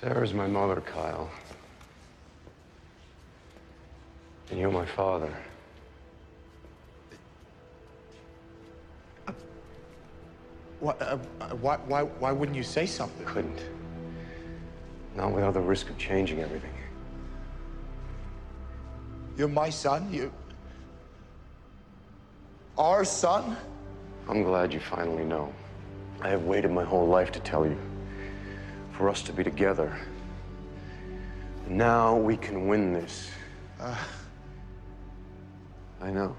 Sarah's my mother, Kyle. And you're my father. Why, uh, why, why, why wouldn't you say something? I couldn't. Not without the risk of changing everything. You're my son. You. Our son? I'm glad you finally know. I have waited my whole life to tell you. For us to be together. Now we can win this. Ah. I know.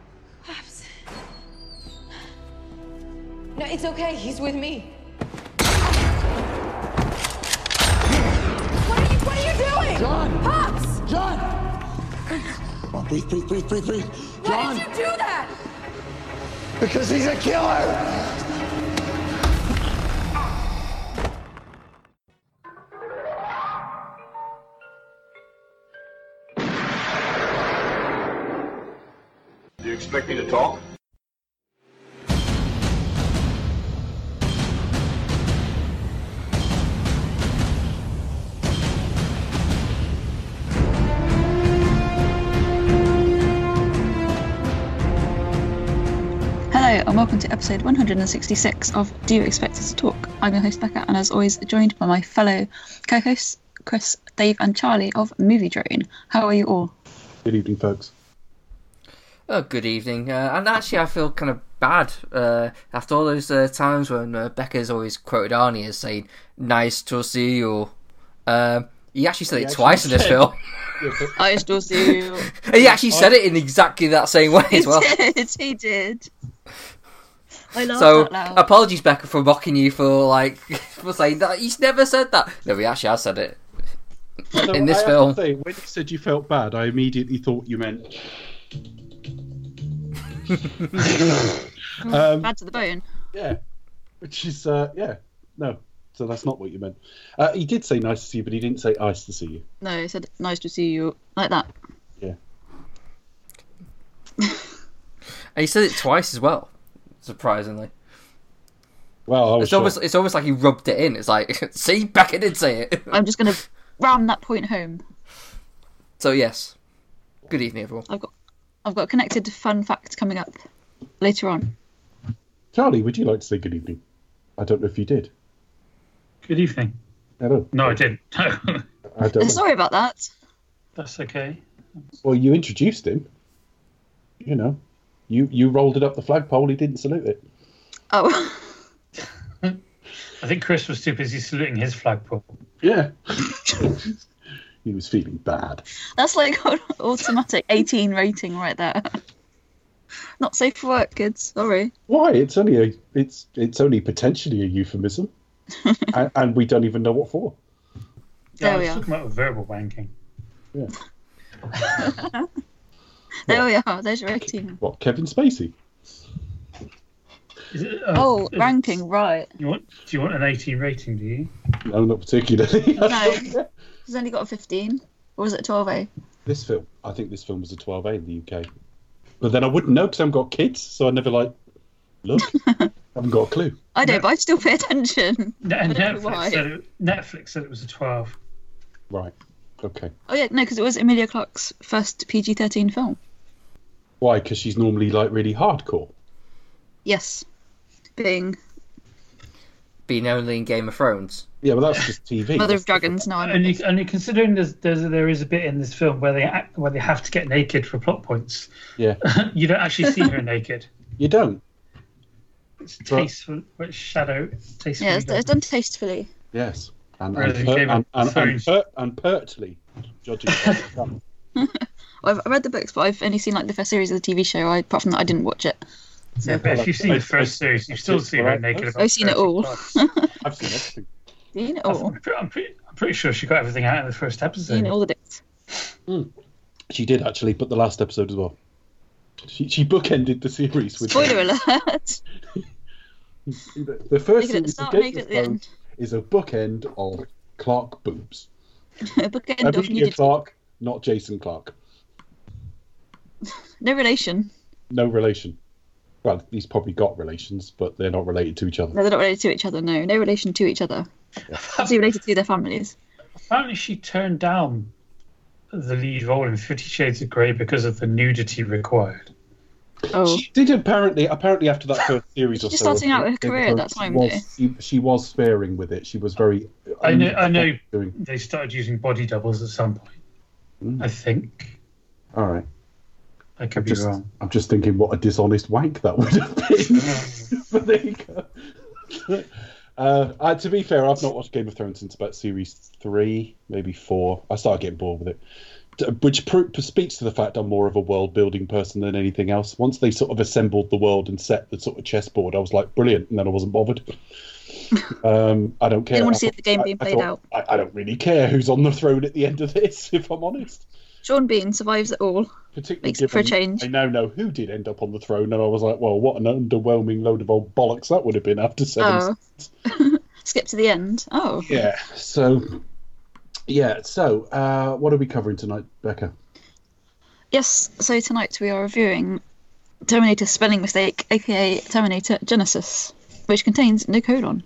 No, it's okay. He's with me. What are you, what are you doing? John! Pops! John! Come on, breathe, breathe, breathe, breathe, breathe. Why John! did you do that? Because he's a killer! Expect me to talk? Hello and welcome to episode 166 of Do You Expect Us to Talk? I'm your host Becca and as always joined by my fellow co-hosts Chris, Dave and Charlie of Movie Drone. How are you all? Good evening, folks. Oh, good evening. Uh, and actually, I feel kind of bad uh, after all those uh, times when uh, Becca's always quoted Arnie as saying "nice to see you." Um, he actually said it actually twice in this film. I still see you. He actually said it in exactly that same way as well. he did, he did. I laughed So out loud. apologies, Becca, for mocking you for like for saying that. He's never said that. No, he actually has said it Although in this I have to film. say, when you said you felt bad, I immediately thought you meant. um, Bad to the bone. yeah, which is uh, yeah, no. So that's not what you meant. Uh, he did say nice to see you, but he didn't say nice to see you. No, he said nice to see you like that. Yeah. And he said it twice as well. Surprisingly, Well, I was it's almost it's almost like he rubbed it in. It's like, see, Becca did say it. I'm just gonna ram that point home. So yes, good evening, everyone. I've got I've got a connected fun fact coming up later on. Charlie, would you like to say good evening? I don't know if you did. Good evening. Hello. No, I didn't. I don't know. Sorry about that. That's okay. Well, you introduced him. You know, you you rolled it up the flagpole. He didn't salute it. Oh, I think Chris was too busy saluting his flagpole. Yeah. he was feeling bad. that's like an automatic 18 rating right there. Not safe for work, kids. Sorry. Why? It's only a it's it's only potentially a euphemism, and, and we don't even know what for. Yeah, There we was are. talking about verbal wanking. Yeah. There we are. There's your rating. What? Kevin Spacey? Is it, uh, Oh, is- ranking, right. You want, do you want an 18 rating, do you? No, not particularly. No. He's only got a 15. Or was it 12A? this film, I think this film was a 12A in the UK, but then I wouldn't know because I haven't got kids, so I never like look. I haven't got a clue. I don't, but I still pay attention. Ne- And I don't know why. Netflix said, it, Netflix said it was a 12. Right. Okay. Oh, yeah, no, because it was Emilia Clarke's first PG 13 film. Why? Because she's normally like really hardcore. Yes. Being Being only in Game of Thrones. Yeah, but that's just TV. Mother That's of Dragons. No, I'm Only, only considering there's, there's there is a bit in this film where they act, where they have to get naked for plot points. Yeah. you don't actually see her naked. You don't. It's tasteful, it's shadow tastefully. Yeah, it's, it's done tastefully. Yes. And Whereas and, in per, and, and, and, per, and pertly judging. by the cover. Well, I've read the books, but I've only seen like the first series of the TV show. I, apart from that, I didn't watch it. Yeah, but if you've seen the first series, you've still seen her naked. I've seen it all. I've seen everything. Seen it I'm all. pretty, I'm, pretty, I'm pretty sure she got everything out in the first episode. Seen all the bits. Hmm. She did actually, but the last episode as well. She she bookended the series with Spoiler alert. the first Make it at the series of start, Game make it at the end. is a bookend of Clarke boobs. Bookend of Emilia nudity. Clarke, not Jason Clarke. No relation. No relation. Well, he's probably got relations, but they're not related to each other. No, they're not related to each other. No, no relation to each other. Obviously related to their families. Apparently, she turned down the lead role in Fifty Shades of Grey because of the nudity required. Oh, She did apparently. Apparently, after that first series or She's so, starting out her career at that Thrones, time, She was, she, she was sparing with it. She was very. I know. I know. Doing. They started using body doubles at some point. Mm. I think. All right. I could I'm be just, wrong. I'm just thinking what a dishonest wank that would have been. but there you go. Uh, uh, to be fair, I've not watched Game of Thrones since about series three, maybe four. I started getting bored with it, D- which pro- speaks to the fact I'm more of a world building person than anything else. Once they sort of assembled the world and set the sort of chessboard, I was like, brilliant, and then I wasn't bothered. um, I don't care. Didn't want to see the game I- being I played thought, out. I, I don't really care who's on the throne at the end of this, if I'm honest. Sean Bean survives it all. Particularly Makes it for a change. I now know who did end up on the throne, and I was like, well, what an underwhelming load of old bollocks that would have been after seven. Oh. Skip to the end. Oh, Yeah. So, yeah. So, uh, what are we covering tonight, Becca? yes. So tonight we are reviewing Terminator Spelling Mistake, aka Terminator Genisys, which contains no colon.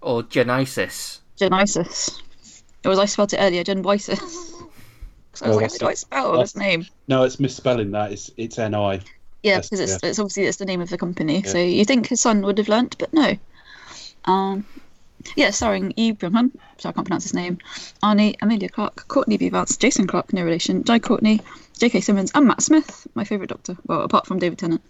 Or Genesis. Genesis. It was I spelled it earlier, Genoisis. So I was Oh, like, that's how do I spell That's- this name? No, it's misspelling that. It's it's N I. Yeah, because it's, yeah. it's obviously it's the name of the company. Yeah. So you think his son would have learnt, but no. Um, yeah, starring Eve Brunhan, so I can't pronounce his name, Arnie, Emilia Clarke, Courtney B. Vance, Jason Clarke, no relation, Jai Courtney, J.K. Simmons, and Matt Smith, my favourite Doctor. Well, apart from David Tennant.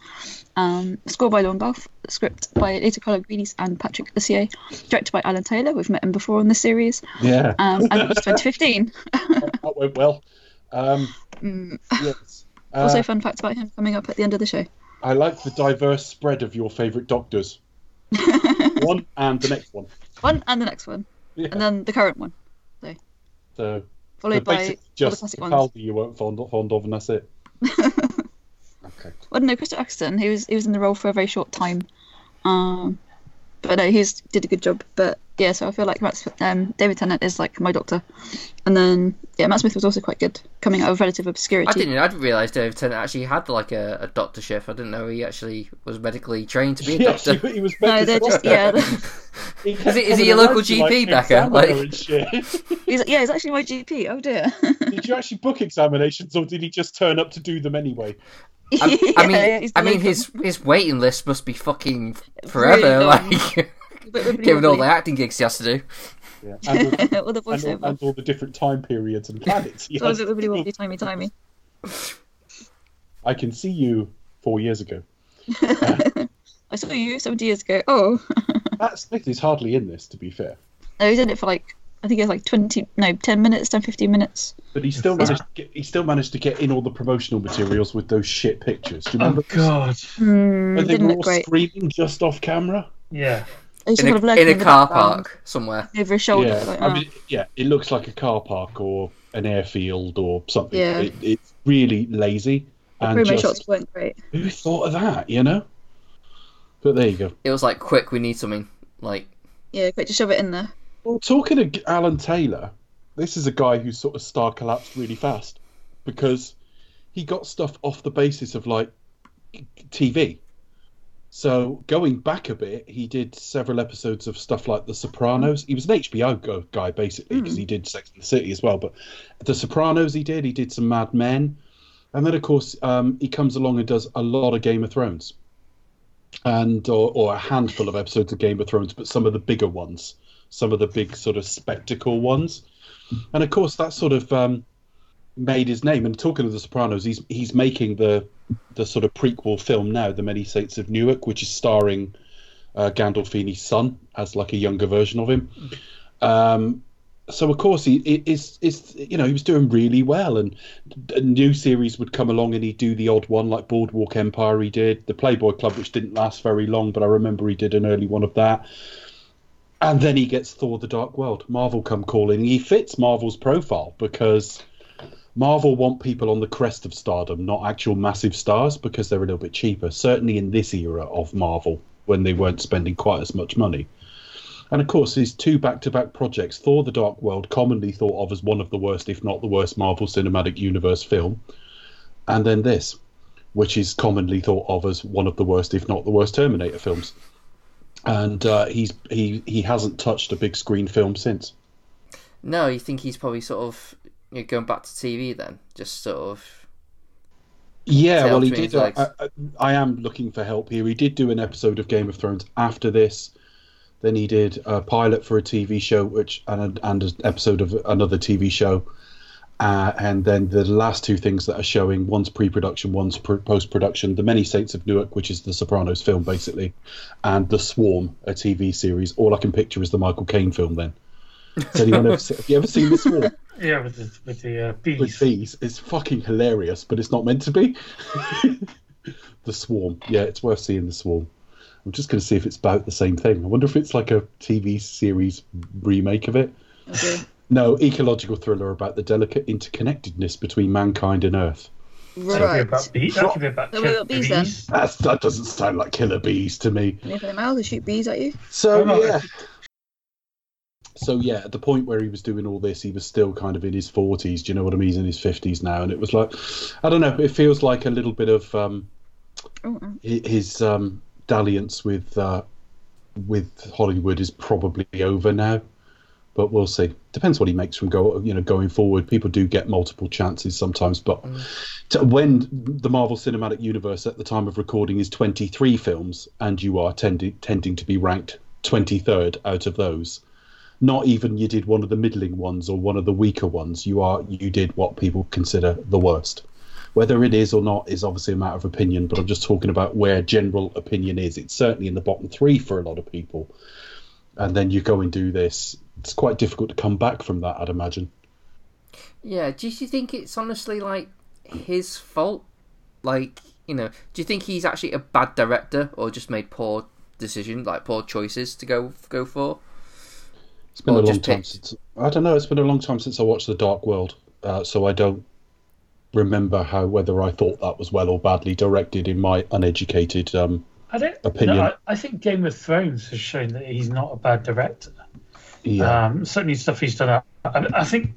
Um, score by Lorne Balfe, script by Laeta Kalogridis and Patrick Lussier, directed by Alan Taylor. We've met him before on this series, Yeah. um, and it was 2015. that went well. Um, Mm. yes. also, Uh, fun fact about him coming up at the end of the show. I like the diverse spread of your favourite doctors. one and the next one. One and the next one, Yeah. and then the current one, So, followed by basically all the just classic Capaldi ones. you weren't fond of, fond of, and that's it. okay. Well, no, Christopher Eccleston. He was he was in the role for a very short time, um, but no, he's did a good job. But yeah, so I feel like Matt, Smith- um, David Tennant is like my doctor, and then yeah, Matt Smith was also quite good, coming out of relative obscurity. I didn't. I didn't realise David Tennant actually had like a, a doctorship. I didn't know he actually was medically trained to be a Yes, doctor. he, he was No, they're say just yeah. He Is kept he- is he a local GP, like, Becca? Like- he's yeah, he's actually my GP. Oh dear. Did you actually book examinations, or did he just turn up to do them anyway? I, I mean, he's I mean, his his waiting list must be fucking forever. long. like, But wibbly given all the acting gigs he has to do. Yeah, and all, all the and all, and all the different time periods and planets. he So was has it to wibbly do. wobbly, timey timey? I can see you four years ago. I saw you 70 years ago. Oh, Matt Smith is hardly in this, to be fair, no, he did it for like I think it was like 20, no, 10 minutes, 10, 15 minutes. but he still managed. To get, he still managed to get in all the promotional materials with those shit pictures. Do you Oh? God. Hmm, When they didn't were look all great. screaming just off camera. Yeah. He just In kind a, lurking in a car park somewhere. over his shoulder. yeah, like, I oh. mean, yeah, it looks like a car park or an airfield or something. Yeah. It, it's really lazy. And promo just, shots weren't great. who thought of that? You know. But there you go. It was like, quick, we need something. Like, Yeah, quick to shove it in there. Well, talking of Alan Taylor, this is a guy whose sort of star collapsed really fast because he got stuff off the basis of like TV. So going back a bit, he did several episodes of stuff like The Sopranos. He was an HBO guy basically because he did Sex and the City as well. But The Sopranos he did. He did some Mad Men, and then of course um, he comes along and does a lot of Game of Thrones, and or, or a handful of episodes of Game of Thrones, but some of the bigger ones, some of the big sort of spectacle ones, and of course that sort of um, made his name. And talking of The Sopranos, he's he's making the the sort of prequel film now, The Many Saints of Newark, which is starring uh, Gandolfini's son as like a younger version of him. Um, so of course he is is you know he was doing really well, and a new series would come along and he'd do the odd one like Boardwalk Empire. He did the Playboy Club, which didn't last very long, but I remember he did an early one of that. And then he gets Thor: The Dark World. Marvel come calling. He fits Marvel's profile because Marvel want people on the crest of stardom, not actual massive stars, because they're a little bit cheaper. Certainly in this era of Marvel, when they weren't spending quite as much money. And of course, these two back-to-back projects, Thor: The Dark World, commonly thought of as one of the worst, if not the worst, Marvel Cinematic Universe film, and then this, which is commonly thought of as one of the worst, if not the worst, Terminator films. And uh, he's he he hasn't touched a big screen film since. No, you think he's probably sort of you know, going back to TV then, just sort of. Yeah, well, he did. Uh, I. I, uh, uh, I am looking for help here. He did do an episode of Game of Thrones after this. Then he did a pilot for a TV show, which and, and an episode of another TV show. Uh, and then the last two things that are showing one's pre-production, one's pr- post-production. The Many Saints of Newark, which is the Sopranos film, basically, and The Swarm, a TV series. All I can picture is the Michael Caine film. Then, has anyone ever have you ever seen The Swarm? Yeah, with the, with the uh, bees. with bees. It's fucking hilarious, but it's not meant to be. the Swarm. Yeah, it's worth seeing The Swarm. I'm just going to see if it's about the same thing. I wonder if it's like a TV series remake of it. Okay. No, ecological thriller about the delicate interconnectedness between mankind and Earth. That Right. about bees. That could be about So we've bees then. bees. That's, that doesn't sound like killer bees to me. And if they mouth, they shoot bees at you. So Oh, no, yeah. So yeah, at the point where he was doing all this, he was still kind of in his forties. Do you know what I mean? He's in his fifties now, and it was like, I don't know. It feels like a little bit of um, Oh, hi- his um, dalliance with uh, with Hollywood is probably over now. But we'll see. Depends what he makes from go you know going forward. People do get multiple chances sometimes, but to, when the Marvel Cinematic Universe at the time of recording is 23 films, and you are tending tending to be ranked 23rd out of those, not even you did one of the middling ones or one of the weaker ones. You are you did what people consider the worst. Whether it is or not is obviously a matter of opinion, but I'm just talking about where general opinion is. It's certainly in the bottom three for a lot of people. And then you go and do this. It's quite difficult to come back from that, I'd imagine. Yeah, do you think it's honestly like his fault? Like, you know, do you think he's actually a bad director or just made poor decision, like poor choices to go go for? It's been Or a long time picked- since I don't know. It's been a long time since I watched The Dark World, uh, so I don't remember how whether I thought that was well or badly directed in my uneducated. Um, I don't. Opinion. No, I, I think Game of Thrones has shown that he's not a bad director. yeah, Um, certainly, stuff he's done. I, I think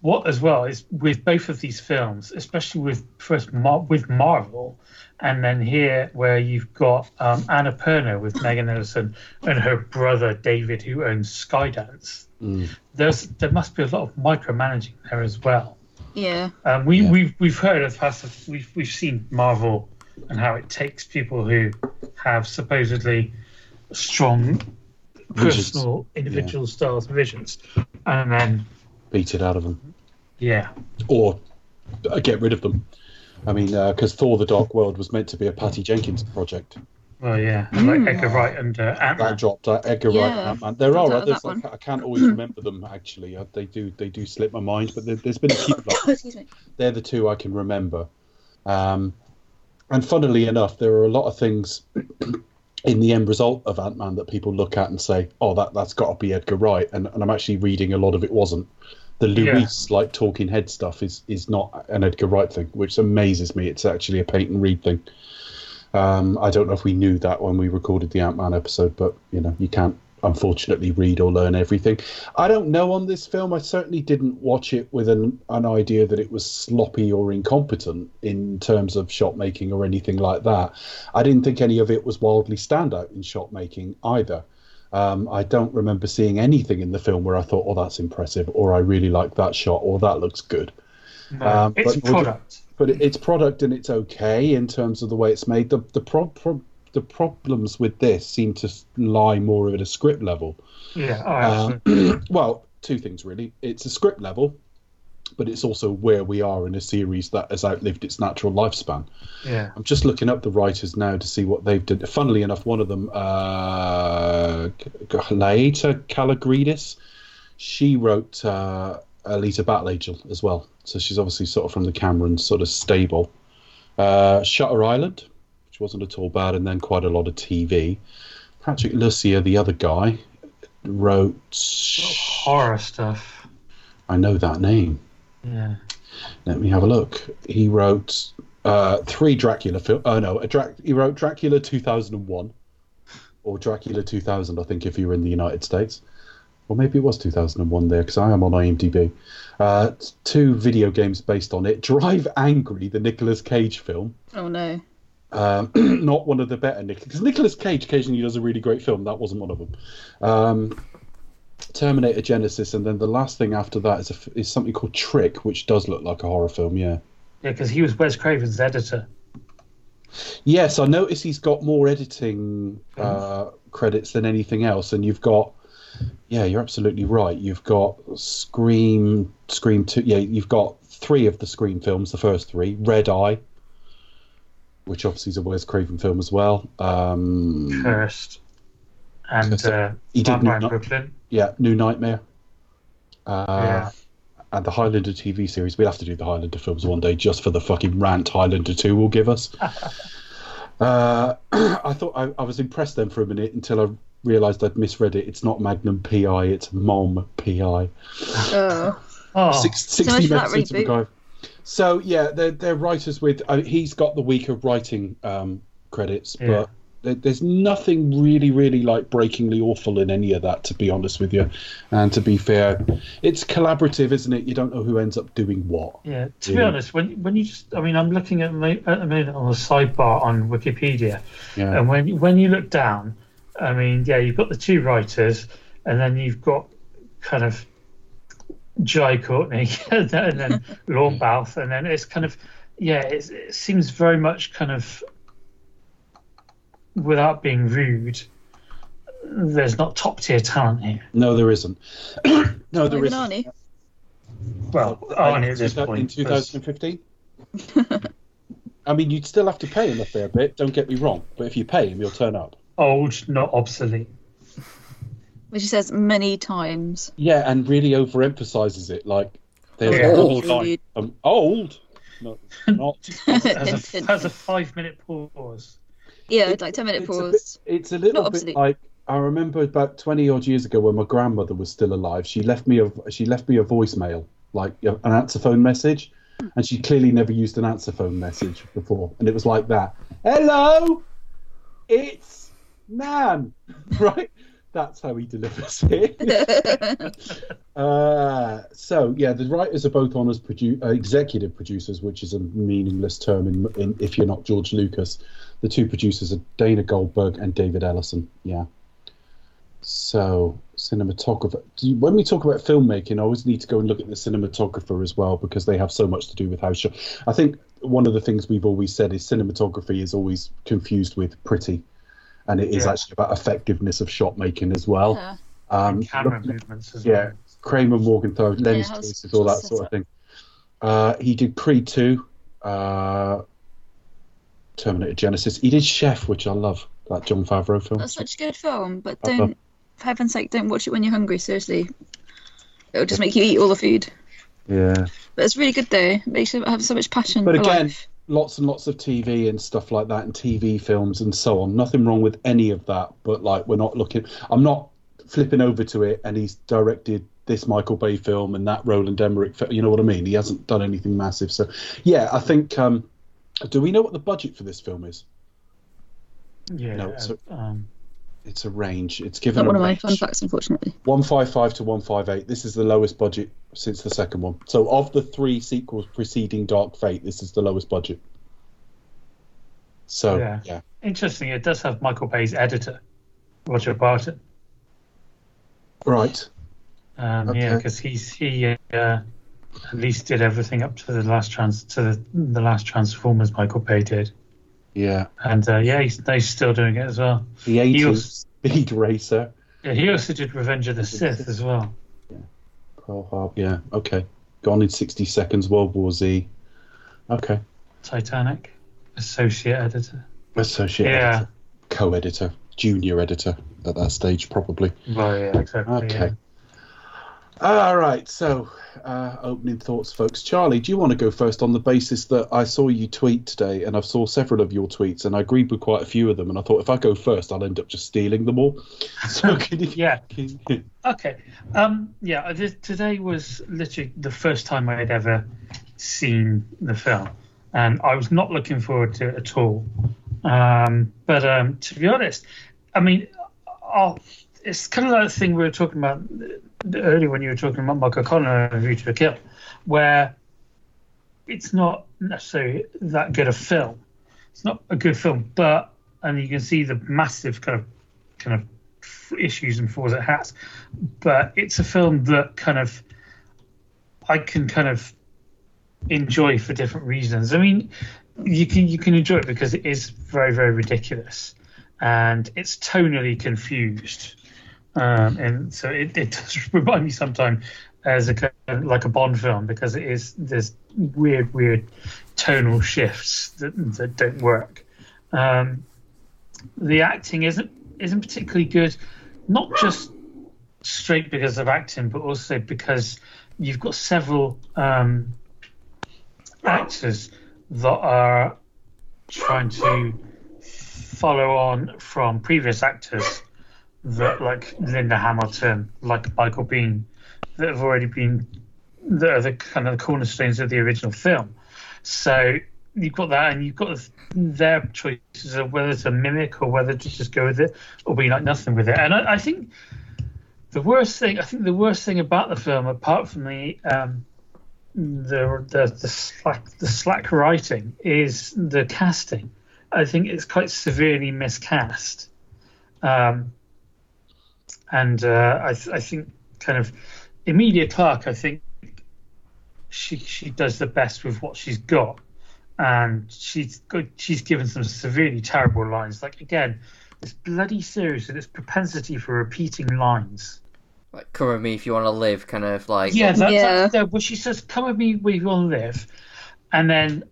what as well is with both of these films, especially with first Mar- with Marvel, and then here where you've got um, Annapurna with Megan Ellison and her brother David, who owns Skydance. Mm. There's there must be a lot of micromanaging there as well. Yeah. Um, we Yeah. we've we've heard of past we've we've seen Marvel and how it takes people who have supposedly strong Visions. personal individual styles and visions, and then beat it out of them, yeah, or uh, get rid of them. I mean, because Thor: The Dark World was meant to be a Patty Jenkins project. well yeah, like Edgar Wright and uh, Ant That Man. dropped uh, Edgar Wright. Yeah, and Ant-Man. There are dropped out of others. that I, one. ca- I can't always remember them actually. Uh, They do. They do slip my mind. But there, there's been a few. Excuse me. they're the two I can remember. Um, and funnily enough, there are a lot of things in the end result of Ant Man that people look at and say, "Oh, that that's got to be Edgar Wright," and, and I'm actually reading a lot of it wasn't. The yeah. like talking head stuff is is not an Edgar Wright thing, which amazes me. It's actually a Peyton Reed thing. Um, I don't know if we knew that when we recorded the Ant Man episode, but you know, you can't unfortunately read or learn everything. I don't know on this film. I certainly didn't watch it with an, an idea that it was sloppy or incompetent in terms of shot making or anything like that. I didn't think any of it was wildly standout in shot making either. Um, I don't remember seeing anything in the film where I thought, "Oh, that's impressive," or "I really like that shot," or "That looks good." No, Um, it's but product. but it's product and it's okay in terms of the way it's made. The the pro, pro, the problems with this seem to lie more at a script level. Yeah, oh, Um, well, two things really. It's a script level, but it's also where we are in a series that has outlived its natural lifespan. yeah. I'm just looking up the writers now to see what they've done. Funnily enough, one of them, uh, Laeta Kalogridis, she wrote uh, Alita Battle Angel as well. So she's obviously sort of from the Cameron sort of stable. Uh, Shutter Island, which wasn't at all bad, and then quite a lot of TV. Patrick Lussier, the other guy, wrote. Horror stuff. I know that name. Yeah. Let me have a look. He wrote uh, three Dracula films. Oh no, a Drac- he wrote Dracula 2001 or Dracula 2000, I think, if you were in the United States. Or maybe it was 2001 there, because I am on IMDb. Uh, two video games based on it. Drive Angry, the Nicolas Cage film. Oh no. Um, not one of the better Nick because Nicolas Cage occasionally does a really great film. That wasn't one of them. Um, Terminator Genisys, and then the last thing after that is a is something called Trick, which does look like a horror film. Yeah. Yeah, because he was Wes Craven's editor. Yes, I notice he's got more editing uh, credits than anything else, and you've got. Yeah, you're absolutely right. You've got Scream, Scream Two. Yeah, you've got three of the Scream films. The first three, Red Eye, which obviously is a Wes Craven film as well. Um, Cursed. And uh, he did Vampire in not- Brooklyn. Yeah, New Nightmare. Uh, Yeah. And the Highlander TV series. We'll have to do the Highlander films one day just for the fucking rant Highlander 2 will give us. uh, I thought I, I was impressed then for a minute until I realised I'd misread it. It's not Magnum PI, it's Mom PI. Oh. Oh, Six, So 60 much for that episodes. MacGyver. So, yeah, they're, they're writers with. Uh, he's got the weaker writing um, credits, Yeah. but there, there's nothing really, really like breakingly awful in any of that, to be honest with you. And to be fair, it's collaborative, isn't it? You don't know who ends up doing what. yeah. To be honest, when when you just, I mean, I'm looking at, my, at the minute on the sidebar on Wikipedia, Yeah. and when when you look down, I mean, yeah, you've got the two writers, and then you've got kind of Jai Courtney, and then, and then Lorne Balfe, and then it's kind of, yeah, it's, it seems very much kind of, without being rude, there's not top tier talent here. No, there isn't. no, there Even isn't. Arnie. Well, Arnie at this In point. 2015? I mean, you'd still have to pay him a fair bit, don't get me wrong. But if you pay him, he'll turn up. old, not obsolete. Which he says many times. Yeah, and really overemphasizes it. Like, there's Yeah. a whole Old. line. Um, old? No, not. Has a, has a five minute pause. Yeah, like 10 minute it's a bit- pause. it's a little Not bit obsolete. like I remember about twenty odd years ago when my grandmother was still alive. She left me a she left me a voicemail, like an answer phone message, and she clearly never used an answer phone message before, and it was like that. Hello, it's Nan, right? That's how he delivers it. Uh, so yeah, the writers are both on as produ- uh, executive producers, which is a meaningless term in, in if you're not George Lucas. The two producers are Dana Goldberg and David Ellison. Yeah. So cinematographer. Do you, when we talk about filmmaking, I always need to go and look at the cinematographer as well because they have so much to do with how shot. I think one of the things we've always said is cinematography is always confused with pretty, and it is Yeah. actually about effectiveness of shot making as well. Yeah. Um, Camera look- movements as yeah, well. Kramer, Morgenthau, lens how's- choices, all that sort of thing. Uh, he did Creed 2, uh, Terminator Genisys. He did Chef, which I love, that Jon Favreau film. That's such a good film, but don't, for heaven's sake, don't watch it when you're hungry, seriously. It'll just make you eat all the food. Yeah. But it's really good though. It makes you have so much passion But for again, life. lots and lots of TV and stuff like that, and TV films and so on. Nothing wrong with any of that, but like we're not looking. I'm not flipping over to it, and he's directed this Michael Bay film and that Roland Emmerich. Film, you know what I mean? He hasn't done anything massive. So, yeah, I think. Um, do we know what the budget for this film is? Yeah. No, so- um, It's a range. It's given Not a one of my fun facts, unfortunately. 155 to 158. This is the lowest budget since the second one. So, of the three sequels preceding Dark Fate, this is the lowest budget. So, Yeah. yeah. interesting. It does have Michael Bay's editor, Roger Barton. Right. Um, Okay. Yeah, because he's he uh, at least did everything up to the last trans to the, the last Transformers Michael Bay did, Yeah. and uh, yeah, he's, he's still doing it as well. The He 80s Speed Racer. Yeah, he also did Revenge of the Sith as well. Pearl Harbor. Yeah. Okay. Gone in 60 Seconds. World War Z. Okay. Titanic, associate editor. Associate Yeah. editor. Co editor. Junior editor at that stage, probably. Right, yeah, exactly. Okay. yeah. All right. So, uh, opening thoughts, folks. Charlie, do you want to go first on the basis that I saw you tweet today and I've saw several of your tweets and I agreed with quite a few of them and I thought if I go first, I'll end up just stealing them all. So, can you? Yeah. can you- Okay. Um, yeah, did, today was literally the first time I had ever seen the film, and I was not looking forward to it at all. Um, but um, to be honest, I mean, I'll, it's kind of like the thing we were talking about earlier when you were talking about Michael Connor and View to a Kill, where it's not necessarily that good a film. It's not a good film, but and you can see the massive kind of kind of issues and flaws it has, but it's a film that kind of I can kind of enjoy for different reasons. I mean, you can you can enjoy it because it is very very ridiculous, and it's tonally confused, um, and so it, it does remind me sometimes as a like a Bond film because it is there's weird weird tonal shifts that that don't work. Um, the acting isn't isn't particularly good, not just straight because of acting, but also because you've got several um, actors that are trying to follow on from previous actors that like Linda Hamilton, like Michael Biehn, that have already been that are the kind of the cornerstones of the original film. So you've got that, and you've got their choices of whether to mimic or whether to just go with it or be like nothing with it. And I, I think the worst thing, I think the worst thing about the film, apart from the um, the the the slack the slack writing, is the casting. I think it's quite severely miscast. Um, and uh, I, th- I think kind of Emilia Clarke, I think she she does the best with what she's got, and she's got, she's given some severely terrible lines. Like again, this bloody series and its propensity for repeating lines. Like, come with me if you want to live, kind of like. Yeah, that, Yeah. that's there, where she says, "Come with me where you want to live," and then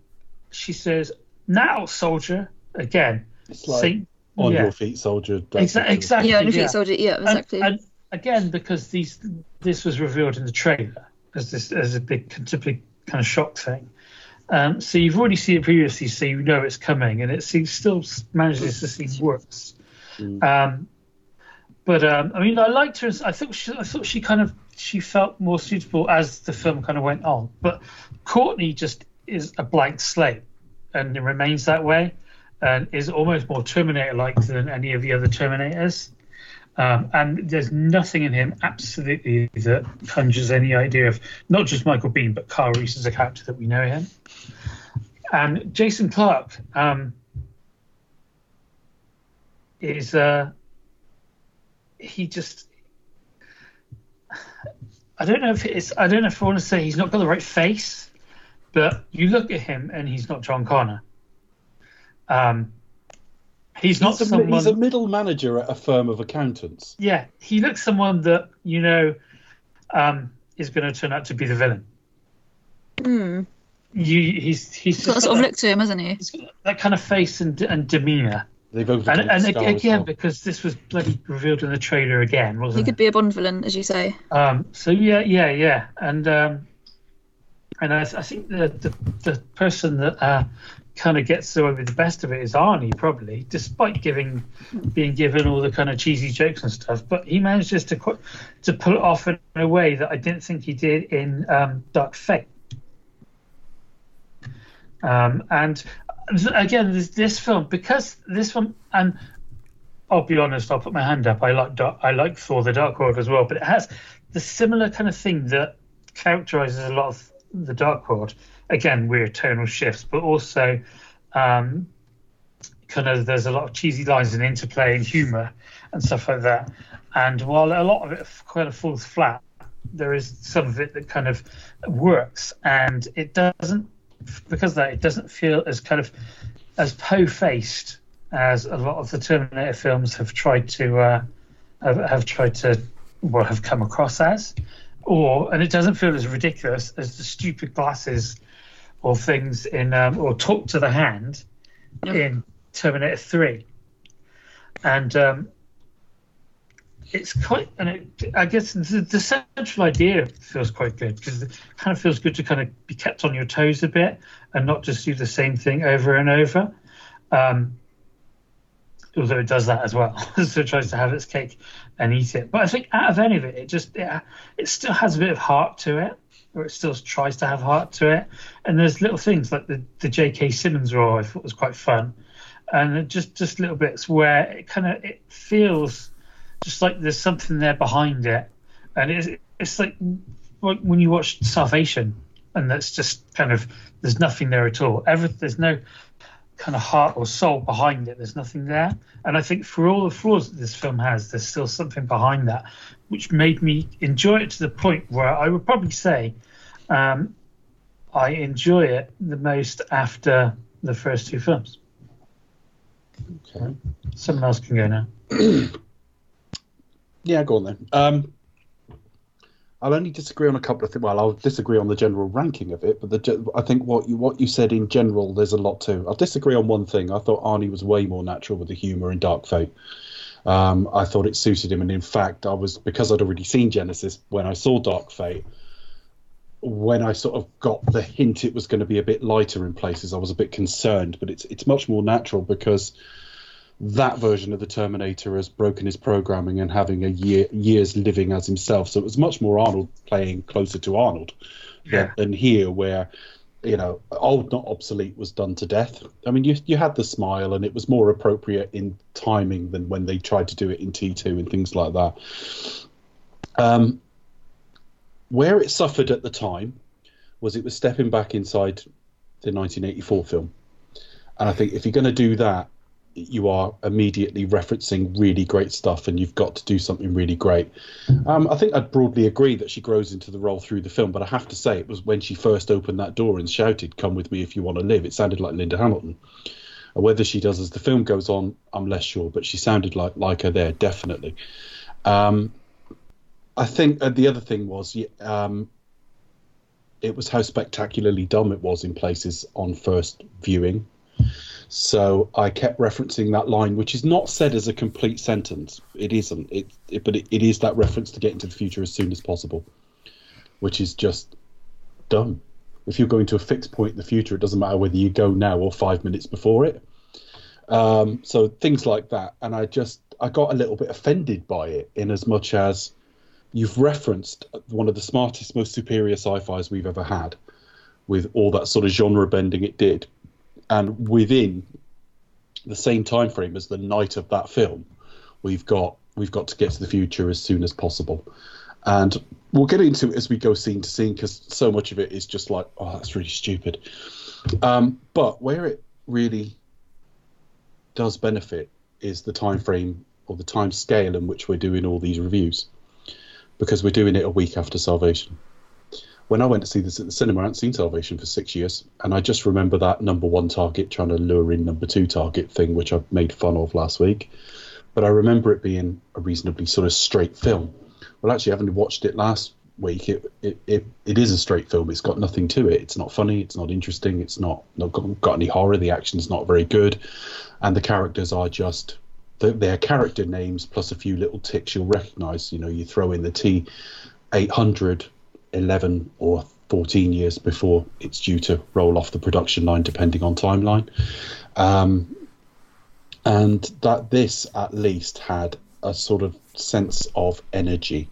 she says, "Now, soldier." Again, It's like Saint- on yeah. your feet, soldier. that Exa- exactly. Yeah, and if yeah. soldier, yeah, exactly. And, again, because these this was revealed in the trailer as this as a big typically kind of shock thing. Um, so you've already seen it previously, so you know it's coming, and it seems still manages to seem worse. Um, but um, I mean, I liked her. as- I thought she, I thought she kind of she felt more suitable as the film kind of went on. But Courtney just is a blank slate, and it remains that way, and is almost more Terminator-like than any of the other Terminators. Um, and there's nothing in him absolutely that conjures any idea of not just Michael Biehn, but Kyle Reese as a character that we know him. And Jason Clarke um, is uh, he just I don't know if it's I don't know if I want to say he's not got the right face, but you look at him and he's not John Connor. Um, he's not He's a, someone. he's a middle manager at a firm of accountants. Yeah, he looks someone that you know um, is going to turn out to be the villain. Hmm. You, he's he's He's got that just sort of look to him, hasn't he? he's got that kind of face and, and demeanor. They've And, and again, well. because this was bloody revealed in the trailer again, He wasn't could it? be a Bond villain, as you say. Um, so yeah, yeah, yeah, and um, and I, I think the, the the person that uh, kind of gets away with the best of it is Arnie, probably, despite giving being given all the kind of cheesy jokes and stuff. But he manages to to pull it off in a way that I didn't think he did in um, Dark Fate. Um, and again, this, this film because this one and I'll be honest, I'll put my hand up. I like I like Thor: The Dark World as well, but it has the similar kind of thing that characterizes a lot of the Dark World. Again, weird tonal shifts, but also um, kind of there's a lot of cheesy lines and interplay and humor and stuff like that. And while a lot of it kind of falls flat, there is some of it that kind of works, and it doesn't because that it doesn't feel as kind of as po-faced as a lot of the Terminator films have tried to uh, have, have tried to well have come across as, or and it doesn't feel as ridiculous as the stupid glasses or things in um, or talk to the hand in Terminator Three, and um, it's quite and it, I guess the, the central idea feels quite good because it kind of feels good to kind of be kept on your toes a bit and not just do the same thing over and over. Um, although it does that as well, so it tries to have its cake and eat it. But I think out of any of it, it just it, it still has a bit of heart to it, or it still tries to have heart to it. And there's little things like the the J.K. Simmons role I thought was quite fun, and just just little bits where it kind of it feels just like there's something there behind it, and it's it's like when you watch Salvation, and that's just kind of there's nothing there at all. Every, there's no kind of heart or soul behind it. There's nothing there, and I think for all the flaws that this film has, there's still something behind that, which made me enjoy it to the point where I would probably say um, I enjoy it the most after the first two films. Okay. Someone else can go now. Yeah, go on then. Um, I'll only disagree on a couple of things. Well, I'll disagree on the general ranking of it, but the I think what you what you said in general, there's a lot to. I'll disagree on one thing. I thought Arnie was way more natural with the humour in Dark Fate. Um, I thought it suited him, and in fact, I was because I'd already seen Genisys when I saw Dark Fate. When I sort of got the hint it was going to be a bit lighter in places, I was a bit concerned. But it's it's much more natural because that version of the Terminator has broken his programming and having a year years living as himself. So it was much more Arnold playing closer to Arnold Yeah. than, than here, where you know old not obsolete was done to death. I mean, you you had the smile, and it was more appropriate in timing than when they tried to do it in T two and things like that. Um, where it suffered at the time was it was stepping back inside the 1984 film. And I think if you're going to do that, you are immediately referencing really great stuff and you've got to do something really great. Um, I think I'd broadly agree that she grows into the role through the film, but I have to say it was when she first opened that door and shouted, Come with me if you want to live. It sounded like Linda Hamilton. Whether she does as the film goes on, I'm less sure, but she sounded like, like her there, definitely. Um, I think uh, the other thing was um, it was how spectacularly dumb it was in places on first viewing. So I kept referencing that line, which is not said as a complete sentence. It isn't. It, it but it, it is that reference to get into the future as soon as possible, which is just dumb. If you're going to a fixed point in the future, it doesn't matter whether you go now or five minutes before it. Um, so things like that, and I just I got a little bit offended by it in as much as you've referenced one of the smartest, most superior sci-fi's we've ever had, with all that sort of genre bending it did, and within the same time frame as the night of that film, we've got we've got to get to the future as soon as possible, and we'll get into it as we go scene to scene because so much of it is just like, oh, that's really stupid. Um, but where it really does benefit is the time frame or the time scale in which we're doing all these reviews because we're doing it a week after Salvation. When I went to see this at the cinema, I hadn't seen Salvation for six years, and I just remember that number one target trying to lure in number two target thing, which I made fun of last week. But I remember it being a reasonably sort of straight film. Well, actually, having watched it last week, it it, it, it is a straight film. It's got nothing to it. It's not funny. It's not interesting. It's not, not got, any horror. The action's not very good, and the characters are just their character names plus a few little ticks you'll recognise. You know, you throw in the T eight hundred 11 or 14 years before it's due to roll off the production line, depending on timeline. Um, and that this at least had a sort of sense of energy,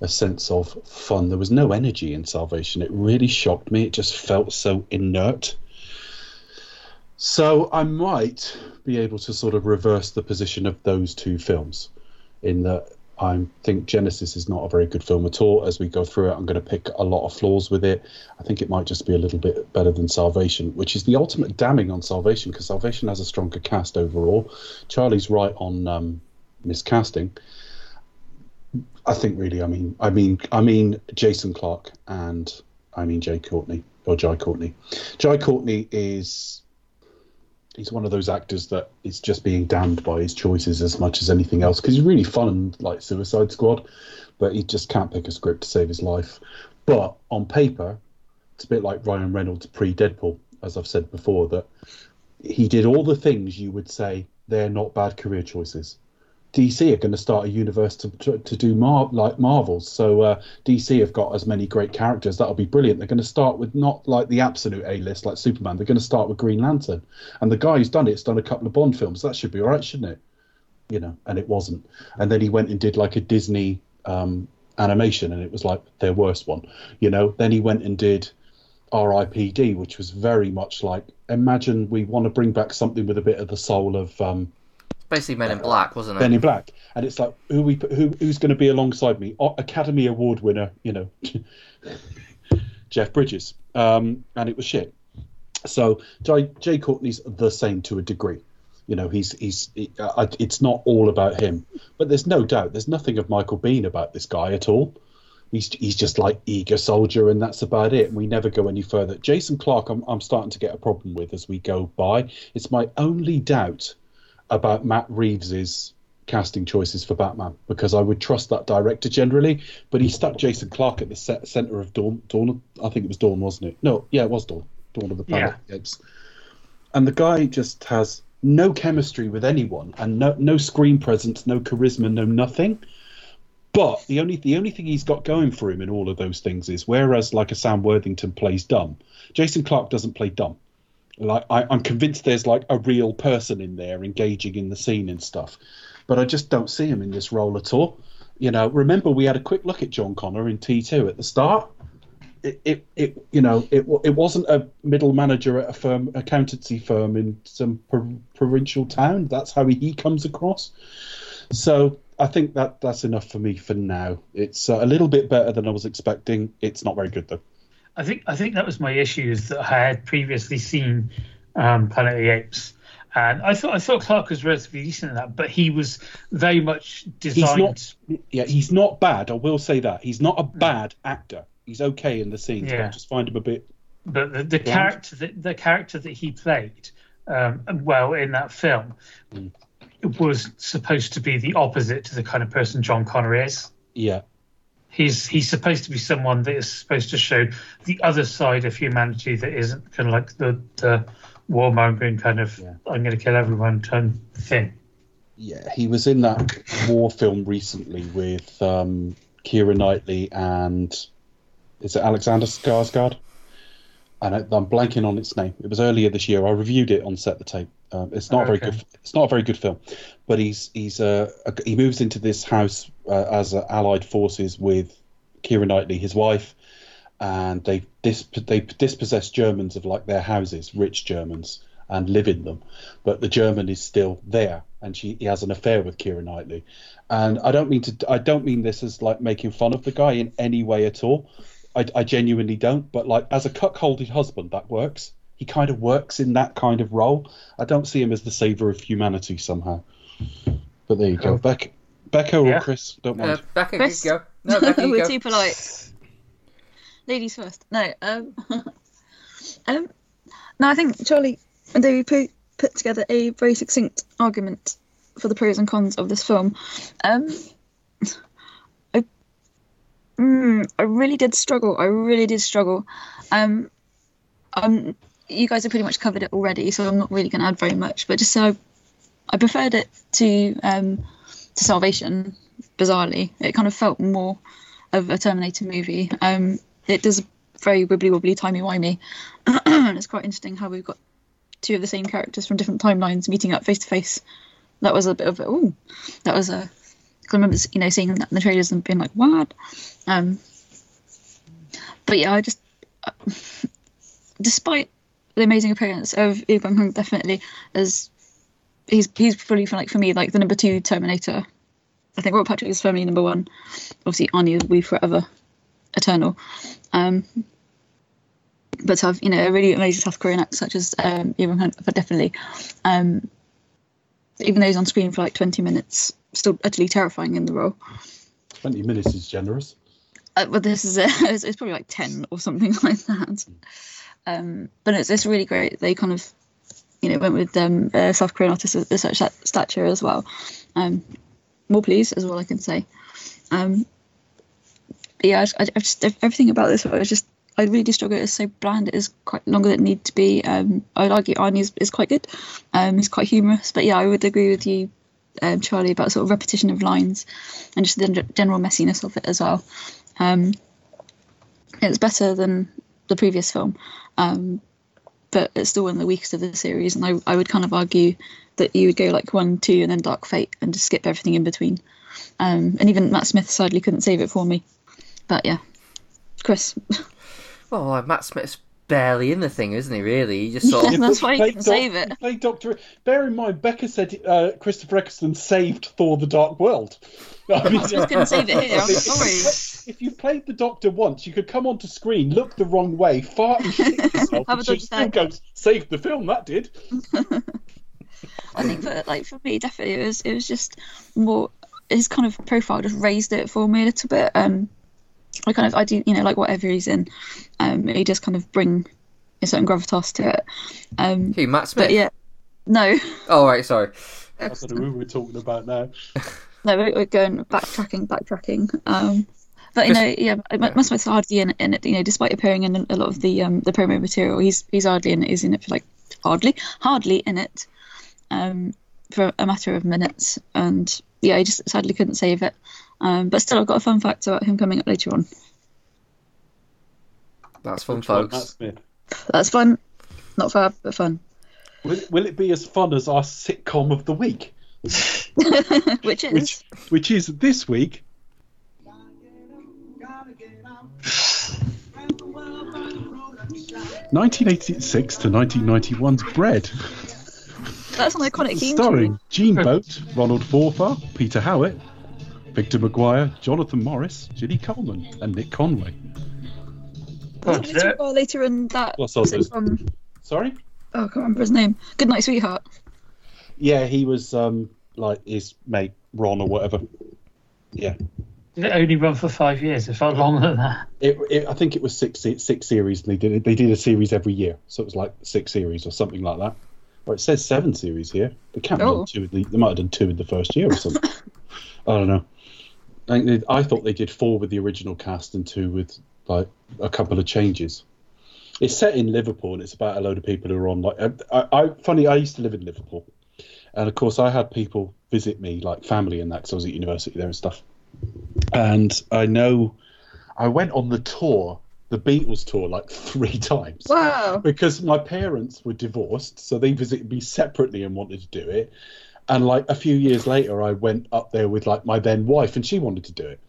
a sense of fun. There was no energy in Salvation. It really shocked me. It just felt so inert. So I might be able to sort of reverse the position of those two films in that I think Genisys is not a very good film at all. As we go through it, I'm going to pick a lot of flaws with it. I think it might just be a little bit better than Salvation, which is the ultimate damning on Salvation because Salvation has a stronger cast overall. Charlie's right on um, miscasting. I think really, I mean, I mean, I mean Jason Clarke and I mean Jay Courtney or Jai Courtney. Jai Courtney is he's one of those actors that is just being damned by his choices as much as anything else because he's really fun like Suicide Squad, but he just can't pick a script to save his life. But on paper, it's a bit like Ryan Reynolds pre Deadpool, as I've said before, that he did all the things you would say they're not bad career choices. DC are going to start a universe to to, to do Mar- like Marvels. So uh, DC have got as many great characters that'll be brilliant. They're going to start with not like the absolute A list like Superman. They're going to start with Green Lantern, and the guy who's done it's done a couple of Bond films. That should be all right, shouldn't it? You know, and it wasn't. And then he went and did like a Disney um, animation, and it was like their worst one. You know, then he went and did R.I.P.D., which was very much like imagine we want to bring back something with a bit of the soul of. Um, Basically, Men in Black, wasn't it? Men in Black, and it's like who we who who's going to be alongside me? Academy Award winner, you know, Jeff Bridges, um, and it was shit. So Jay, Jay Courtney's the same to a degree. You know, he's he's he, uh, it's not all about him, but there's no doubt there's nothing of Michael Biehn about this guy at all. He's he's just like eager soldier, and that's about it. And we never go any further. Jason Clarke, I'm I'm starting to get a problem with as we go by. It's my only doubt about Matt Reeves's casting choices for Batman because I would trust that director generally, but he stuck Jason Clarke at the set, center of Dawn. Dawn, I think it was Dawn, wasn't it? No, yeah, it was Dawn. Dawn of the Planet Apes. And the guy just has no chemistry with anyone and no no screen presence, no charisma, no nothing. But the only the only thing he's got going for him in all of those things is whereas like a Sam Worthington plays dumb, Jason Clarke doesn't play dumb. Like I, I'm convinced there's like a real person in there engaging in the scene and stuff, but I just don't see him in this role at all. You know, remember we had a quick look at John Connor in T2 at the start. It, it, it you know, it, it wasn't a middle manager at a firm, accountancy firm in some pro- provincial town. That's how he, he comes across. So I think that that's enough for me for now. It's uh, a little bit better than I was expecting. It's not very good though. I think I think that was my issue is that I had previously seen um, Planet of the Apes, and I thought I thought Clarke was relatively decent in that, but he was very much designed. He's not. Yeah, he's not bad. I will say that he's not a bad actor. He's okay in the scenes. But I Yeah. just find him a bit. but the, the character that the character that he played um, well in that film Mm. was supposed to be the opposite to the kind of person John Connor is. Yeah, He's he's supposed to be someone that is supposed to show the other side of humanity that isn't kind of like the, the warmongering kind of Yeah. I'm going to kill everyone of thing. yeah. He was in that war film recently with um, Keira Knightley and is it Alexander Skarsgård? And I'm blanking on its name. It was earlier this year. I reviewed it on Set the Tape. Um, it's not a very Okay. good. It's not a very good film, but he's he's uh, a, he moves into this house uh, as uh, allied forces with Keira Knightley, his wife, and they dis- they dispossess Germans of like their houses, rich Germans, and live in them. But the German is still there, and she he has an affair with Keira Knightley. And I don't mean to I don't mean this as like making fun of the guy in any way at all. I, I genuinely don't. But like as a cuckolded husband, that works. He kind of works in that kind of role. I don't see him as the savior of humanity somehow. But there you go, Cool. Beck, Becca or Chris, don't Uh, mind. Becca, Chris? you go. No, Becca, you We're go. too polite. Ladies first. No. Um, um, no, I think Charlie and David put, put together a very succinct argument for the pros and cons of this film. Um, I, mm, I really did struggle. I really did struggle. Um, um, you guys have pretty much covered it already, so I'm not really going to add very much. But just so I preferred it to um, to Salvation. Bizarrely, it kind of felt more of a Terminator movie. Um, it does very wibbly wobbly, timey wimey. it's quite interesting how we've got two of the same characters from different timelines meeting up face to face. That was a bit of a, ooh, that was a. I remember, you know, seeing that in the trailers and being like, "What?" Um, but yeah, I just, uh, despite the amazing appearance of Lee Byung-hun, definitely as he's he's probably for like for me like the number two Terminator. I think Robert Patrick is firmly number one. Obviously, Arnie will be forever eternal. Um, but to have you know a really amazing South Korean actor such as um, Lee Byung-hun, but definitely, um, even though he's on screen for like twenty minutes, still utterly terrifying in the role. Twenty minutes is generous. Uh, but this is it's, it's probably like 10 or something like that um but it's, it's really great they kind of you know went with um south korean artists of such stat- stature as well um more please is all i can say um yeah I, I, I just everything about this was just I really do struggle. It's so bland. It is quite longer than it need to be. Um, I'd argue Arnie is, is quite good. Um, he's quite humorous. But yeah, I would agree with you, um, Charlie, about sort of repetition of lines and just the gen- general messiness of it as well. Um, it's better than the previous film, um, but it's still one of the weakest of the series. And I, I would kind of argue that you would go like one, two, and then Dark Fate, and just skip everything in between. Um, and even Matt Smith sadly couldn't save it for me. But yeah, Chris. Well, uh, Matt Smith's barely in the thing, isn't he? Really, he just sort of. That's why you Played can Doc- save it. he Played Doctor. Bear in mind, Becca said uh, Christopher Eccleston saved Thor: The Dark World. I mean, Matt Smith couldn't save it here. I'm sorry. If you played the Doctor once, you could come onto screen, look the wrong way, fart and shit yourself, and she'll still go, saved the film, that did. I think for like for me, definitely it was it was just more his kind of profile just raised it for me a little bit. Um, I kind of I do you know like whatever he's in, um, he does kind of bring a certain gravitas to it. Um, Who, Matt Smith? but yeah, no, Oh, right, sorry. I don't know who we're talking about now. no, we're, we're going backtracking, backtracking. Um, but you know, yeah, Matt Smith's hardly in, in it. You know, despite appearing in a lot of the um, the promo material, he's he's hardly in it. He's in it for like hardly, hardly in it, um, for a matter of minutes. And yeah, he just sadly couldn't save it. Um, but still, I've got a fun fact about him coming up later on. That's fun, Which one, Matt folks. Smith? That's fun, not fab, but fun. Will, will it be as fun as our sitcom of the week? Which is Which, which is this week. Nineteen eighty six to 1991's bread. that's an iconic theme Starring. Jean Boht, Ronald Forfar, Peter Howitt, Victor McGuire, Jonathan Morris, Gilly Coleman, and Nick Conway. God, Wasn't later in that Plus others. sitcom? Sorry? Oh, I can't remember his name. Good night, sweetheart. Yeah, he was um like his mate Ron or whatever. Yeah. Did it only run for five years? It felt longer than that. It, it, I think it was six six series. They did it. They did a series every year, so it was like six series or something like that. Or it says seven series here. They can't have Oh. done two. In the, they might have done two in the first year or something. I don't know. I, think they, I thought they did four with the original cast and two with like a couple of changes. It's set in Liverpool and it's about a load of people who are on like. Uh, I, I funny. I used to live in Liverpool, and of course I had people visit me like family and that because I was at university there and stuff. And I know I went on the tour, the Beatles tour, like three times. Wow. Because my parents were divorced, so they visited me separately and wanted to do it. And like a few years later, I went up there with like my then wife, and she wanted to do it.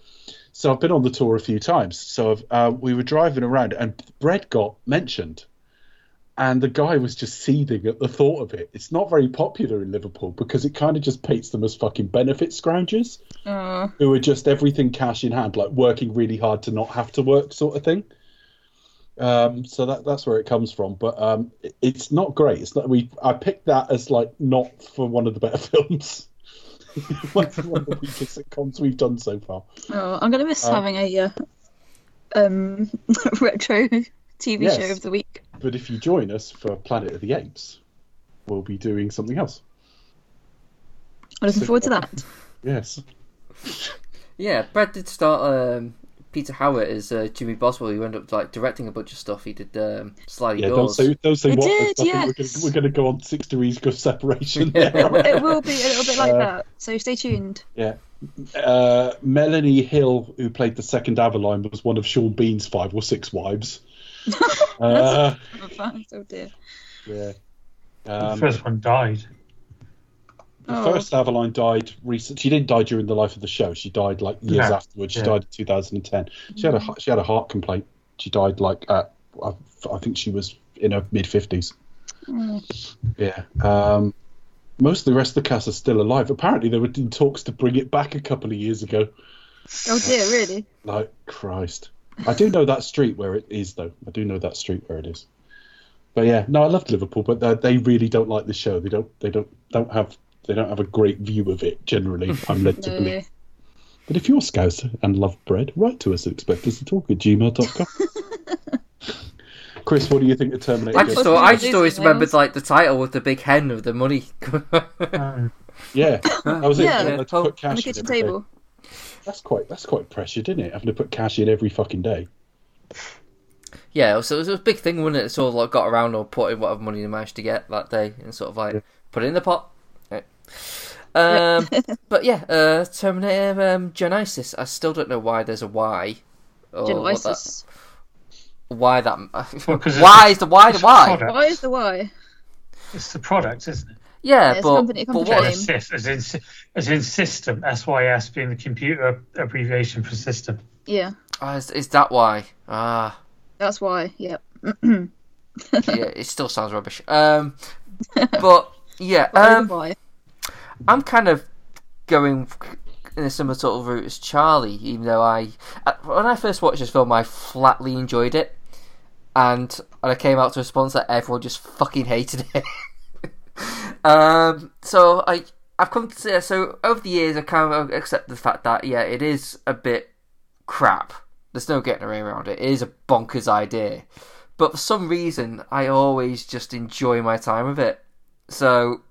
So I've been on the tour a few times. So uh, we were driving around, and bread got mentioned, and the guy was just seething at the thought of it. It's not very popular in Liverpool because it kind of just paints them as fucking benefit scroungers Uh, who are just everything cash in hand, like working really hard to not have to work, sort of thing. Um, so that that's where it comes from, but um, it- it's not great. It's not. We I picked that as like not for one of the better films. like one of the weakest sitcoms we've done so far. oh, I'm gonna miss Um, having a uh, um retro TV Yes. show of the week. But if you join us for Planet of the Apes, we'll be doing something else. I'm looking forward to that. Yes. Yeah, Brad did start um, Peter Howitt is uh, Jimmy Boswell. He ended up like directing a bunch of stuff. He did um, Sliding Yeah. Don't say don't say They what. did, yes. We're gonna, we're going to go on six degrees of separation. Yeah. It will be a little bit like Uh, that. So stay tuned. Yeah. Uh, Melanie Hill, who played the second Aveline, was one of Sean Bean's five or six wives. Uh, oh dear. yeah. the Um, first one died. the Oh. first Aveline died recent. She didn't die during the life of the show. She died like years Yeah. afterwards. She Yeah. died in 2010. She had a she had a heart complaint. She died like at I, I think she was in her mid 50s. Yeah. Um, most of the rest of the cast are still alive. Apparently, they were in talks to bring it back a couple of years ago. Oh dear, really? Like Christ, I do know that street where it is, though. I do know that street where it is. But yeah, no, I love Liverpool, but they- they really don't like the show. They don't. They don't. Don't have. They don't have a great view of it generally. I'm led to believe. But if you're Scouser and love bread, write to us at expect us to talk at gmail.com. Chris, what do you think of Terminator? I just, thought, the I just of always remembered like the title with the big hen with the money. Um, Yeah, that was it. Yeah. They had to Oh, put On the kitchen every day. table. That's quite. That's quite pressured, isn't it? Having to put cash in every fucking day. yeah, so it was a big thing, wasn't it? Sort of like got around or put in whatever money they managed to get that day and sort of like put it in the pot. Right. Um, but yeah, uh, Terminator um, Genisys. I still don't know why there's a Y. Or what that, Genisys. why that? Well, 'cause why is the why the it's a why? product. Why is the why? It's the product, isn't it? Yeah, it's a but, company- but company what? name. Sys, as in as in system. SYS being the computer abbreviation for system. Yeah, Oh, is, is that why? Ah, that's why. Yep. yeah, it still sounds rubbish. Um, but yeah, um. I'm kind of going in a similar sort of route as Charlie. Even though I, uh, when I first watched this film, I flatly enjoyed it, and I came out to a response that everyone just fucking hated it. um, so I, I've come to say so over the years I kind of accept the fact that yeah, it is a bit crap. There's no getting around it. It is a bonkers idea, but for some reason I always just enjoy my time with it. So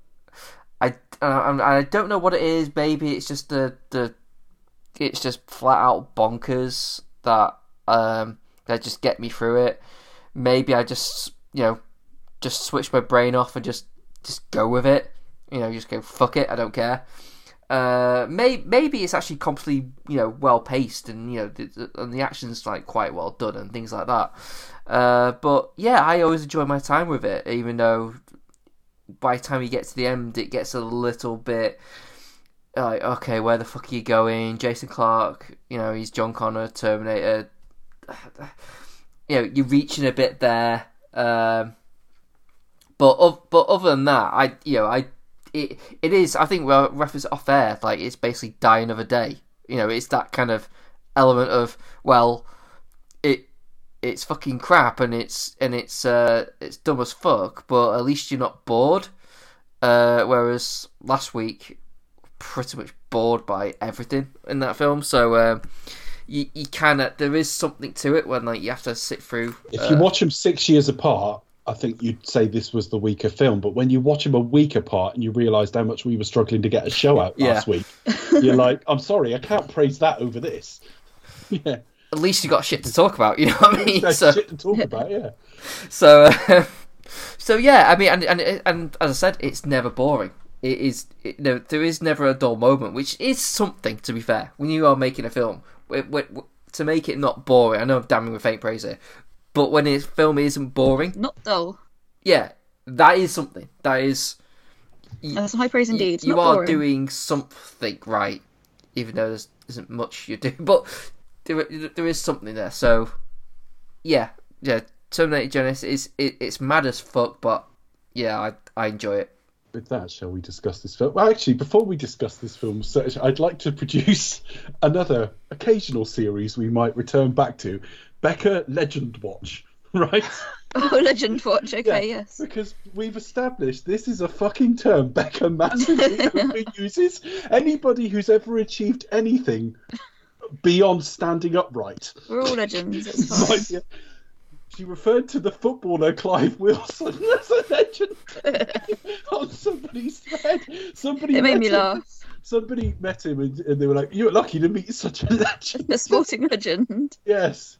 I uh, I don't know what it is. Maybe it's just the the it's just flat out bonkers that um that just get me through it. Maybe I just you know just switch my brain off and just just go with it. You know, just go fuck it. I don't care. Uh, may, maybe it's actually completely you know well paced and you know the, and the action's like quite well done and things like that. Uh, but yeah, I always enjoy my time with it, even though by the time you get to the end, it gets a little bit like, okay, where the fuck are you going? Jason Clarke, you know, he's John Connor, Terminator. You know, you're reaching a bit there. Um, but but other than that, I you know I it it is I think we'll reference off air like it's basically die another day. You know, it's that kind of element of well, it it's fucking crap and it's and it's uh it's dumb as fuck, but at least you're not bored. Uh, whereas last week, pretty much bored by everything in that film. So um, you you kind of there is something to it when like you have to sit through. If uh, you watch them six years apart, I think you'd say this was the weaker film. But when you watch them a week apart and you realise how much we were struggling to get a show out last week, you're like, I'm sorry, I can't praise that over this. Yeah, at least you got shit to talk about. You know what I mean? that's So shit to talk about. Yeah, so uh, so yeah. I mean, and and and as I said, it's never boring. It is it, no, there is never a dull moment, which is something to be fair. When you are making a film, to make it not boring. I know I'm damning with faint praise here, but when a film isn't boring, Not dull. yeah, that is something. That is That's high praise indeed. you Not are boring. doing something right, even though there isn't much you do. But there, there is something there. So, yeah, yeah. Terminator Genisys is it, it's mad as fuck, but yeah, I I enjoy it. with that, shall we discuss this film? Well, actually, before we discuss this film, so I'd like to produce another occasional series we might return back to, Becca Legend Watch, right? Oh, Legend Watch. Okay, Yeah, yes. Because we've established this is a fucking term Becca massively overuses. Anybody who's ever achieved anything beyond standing upright. We're all legends. It's fine. Like, yeah. She referred to the footballer Clive Wilson as a legend oh, on somebody's thread. Somebody It made me him- laugh. Somebody met him and, and they were like, "You're lucky to meet such a legend." A sporting legend. yes.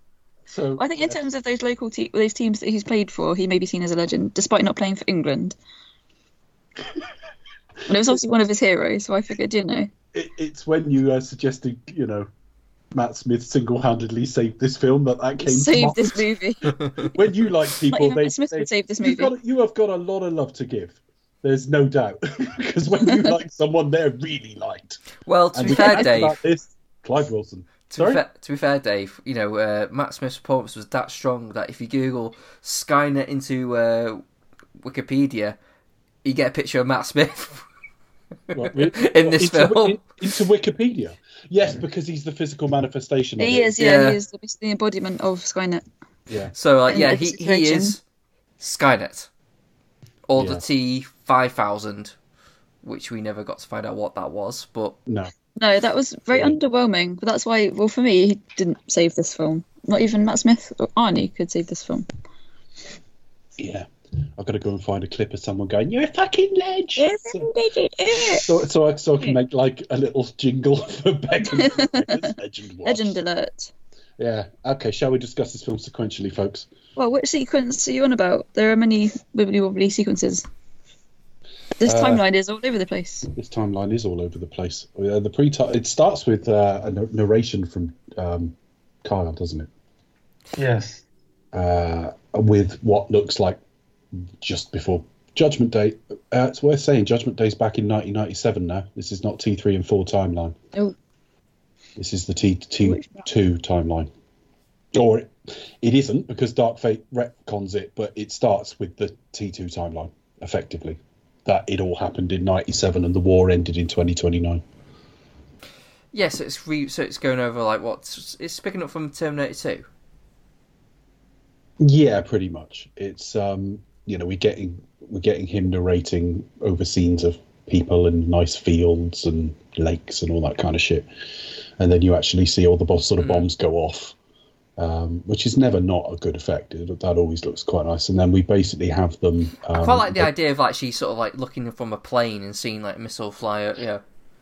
So I think in terms of those local te- those teams that he's played for, he may be seen as a legend, despite not playing for England. And it was obviously one of his heroes, so I figured, you know, it, it's when you uh, suggested, you know, Matt Smith single-handedly saved this film that that came to save mind. this movie. when you like people, even they, Matt Smith they would save this you've movie. got, you have got a lot of love to give. There's no doubt because when you like someone they're really liked. Well, to And be fair, Dave. about this, Clive Wilson. To Sorry? be, fair, to be fair, Dave, you know, uh, Matt Smith's performance was that strong that if you Google Skynet into uh, Wikipedia, you get a picture of Matt Smith What, re- in this into, film. in- into Wikipedia. Yes, because he's the physical manifestation of he it. is, yeah, Yeah. he is the, the embodiment of Skynet. Yeah. So, like, yeah, the he, he is Skynet. Or Yeah. the T five thousand, which we never got to find out what that was. But No. No, that was very underwhelming. But that's why, well, for me, he didn't save this film. Not even Matt Smith or Arnie could save this film. Yeah. I've got to go and find a clip of someone going, "You're a fucking ledge." So, so, I, so I can make like a little jingle for Becca's Legend Watch. Legend alert. Yeah. Okay. Shall we discuss this film sequentially, folks? Well, which sequence are you on about? There are many wibbly wobbly sequences. This Uh, timeline is all over the place. This timeline is all over the place. Uh, the pre it starts with uh, a narration from um, Kyle, doesn't it? Yes. Uh, with what looks like just before Judgment Day. Uh, it's worth saying Judgment Day's back in 1997 now. This is not T3 and 4 timeline. Oh. This is the T2 timeline. Or it, it isn't because Dark Fate retcons it, but it starts with the T2 timeline, effectively. That it all happened in 97 and the war ended in 2029. Yeah, so it's re- so it's going over like what it's picking up from Terminator Two. Yeah, pretty much. It's um, you know, we're getting we're getting him narrating over scenes of people and nice fields and lakes and all that kind of shit, and then you actually see all the sort of bombs go off, um, which is never not a good effect. It, that always looks quite nice. And then we basically have them. Um, I quite like the idea of like actually sort of like looking from a plane and seeing like a missile fly. out, Yeah,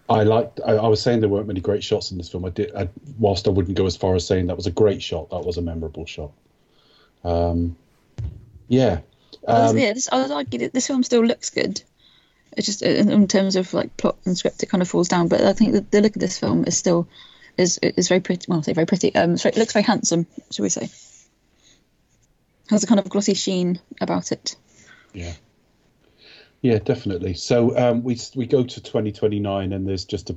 I liked. I, I was saying there weren't many great shots in this film. I did. I, whilst I wouldn't go as far as saying that was a great shot, that was a memorable shot. Um, yeah. Um, yeah, this, I would argue that this film still looks good. It's just in, in terms of like plot and script, it kind of falls down. But I think that the look of this film is still is is very pretty. Well, I say very pretty. Um, sorry, it looks very handsome. Shall we say? Has a kind of glossy sheen about it. Yeah. Yeah, definitely. So um, we we go to 2029, and there's just a.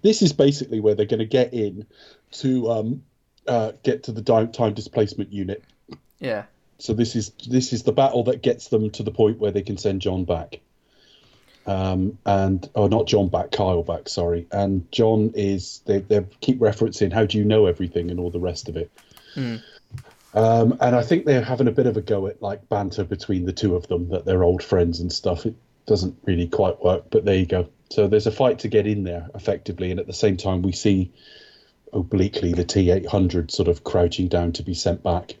This is basically where they're going to get in to um, uh, get to the time, time displacement unit. yeah. So this is this is the battle that gets them to the point where they can send John back. Um, and oh, not John back, Kyle back. Sorry. And John is they they keep referencing how do you know everything and all the rest of it. Um, and I think they're having a bit of a go at like banter between the two of them that they're old friends and stuff. It doesn't really quite work, but there you go. So there's a fight to get in there effectively, and at the same time we see obliquely the T800 sort of crouching down to be sent back,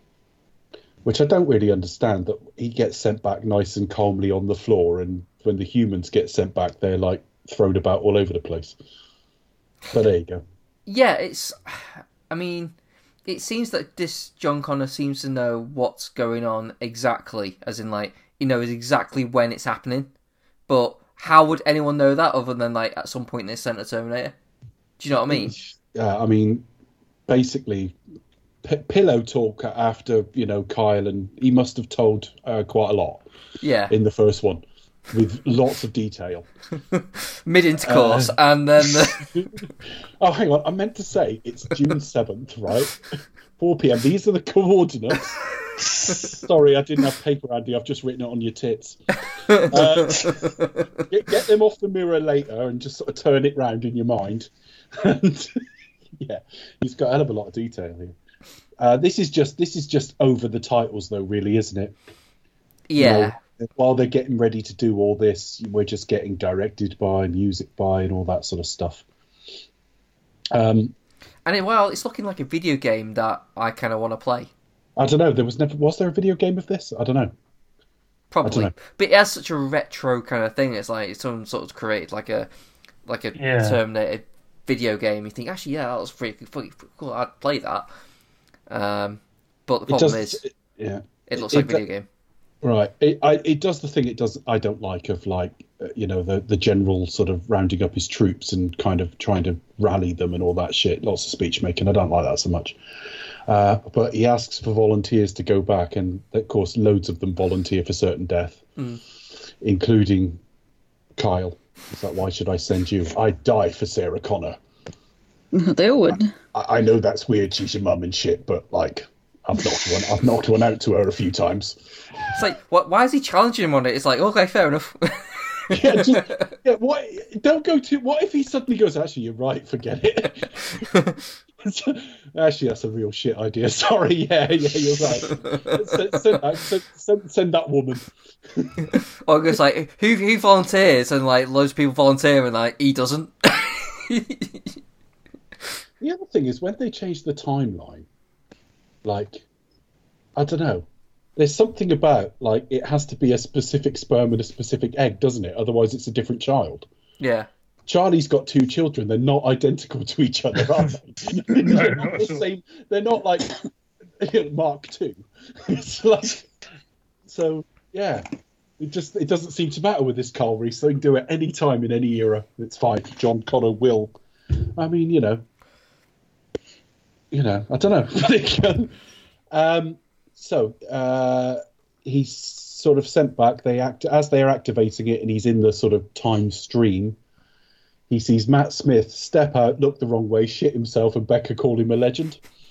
which I don't really understand. That he gets sent back nice and calmly on the floor, and when the humans get sent back, they're like thrown about all over the place. But there you go. Yeah, it's. I mean, it seems that this John Connor seems to know what's going on exactly, as in like he knows exactly when it's happening. But how would anyone know that other than like at some point they sent a Terminator? Do you know what I mean? uh, I mean, basically, p- pillow talk after you know Kyle, and he must have told uh, quite a lot Yeah, in the first one, with lots of detail. mid intercourse, and then the... Oh, hang on, I meant to say it's June seventh, right? Four p.m. These are the coordinates. Sorry, I didn't have paper, Andy. I've just written it on your tits. Uh, get, get them off the mirror later and just sort of turn it round in your mind. And yeah, he's got a hell of a lot of detail here. Uh, this is just this is just over the titles, though, really, isn't it? You yeah, know, while they're getting ready to do all this, we're just getting directed by, music by, and all that sort of stuff. Um, and it, well, it's looking like a video game that I kind of want to play. I don't know. There was never was there a video game of this? I don't know. Probably, know. but it has such a retro kind of thing. It's like someone sort of created like a like a Yeah. Terminator video game. You think actually, yeah, that was pretty, pretty cool. I'd play that. Um, but the problem does. is, yeah. it looks it- like a video game. Right. It, I, it does the thing it does. I don't like of like uh, you know the the general sort of rounding up his troops and kind of trying to rally them and all that shit. Lots of speech making. I don't like that so much. Uh, but he asks for volunteers to go back, and of course, loads of them volunteer for certain death, including Kyle. Is that why should I send you? I'd die for Sarah Connor. they all would. I, I know that's weird. She's your mum and shit, but like, I've knocked one. I've knocked one out to her a few times. It's like, what, why is he challenging him on it? It's like, okay, fair enough. yeah, just, yeah, what? Don't go to. What if he suddenly goes? Actually, you're right. Forget it. actually, that's a real shit idea. Sorry. Yeah, yeah, you're right. send, send, that- send, send, send that woman. or it goes like, who who volunteers? And like, loads of people volunteer, and like, he doesn't. The other thing is when they change the timeline, like, I don't know. There's something about like it has to be a specific sperm and a specific egg, doesn't it? Otherwise, it's a different child. yeah. Charlie's got two children. They're not identical to each other, are they? they're, No, not not the at same. They're not like Mark Two. It's like so. Yeah, it just it doesn't seem to matter with this Kyle Reese. They can do it any time in any era. It's fine. John Connor will. I mean, you know, you know, I don't know. um, so uh, he's sort of sent back. They act as they are activating it, and he's in the sort of time stream. He sees Matt Smith step out, look the wrong way, shit himself, and Becca call him a legend.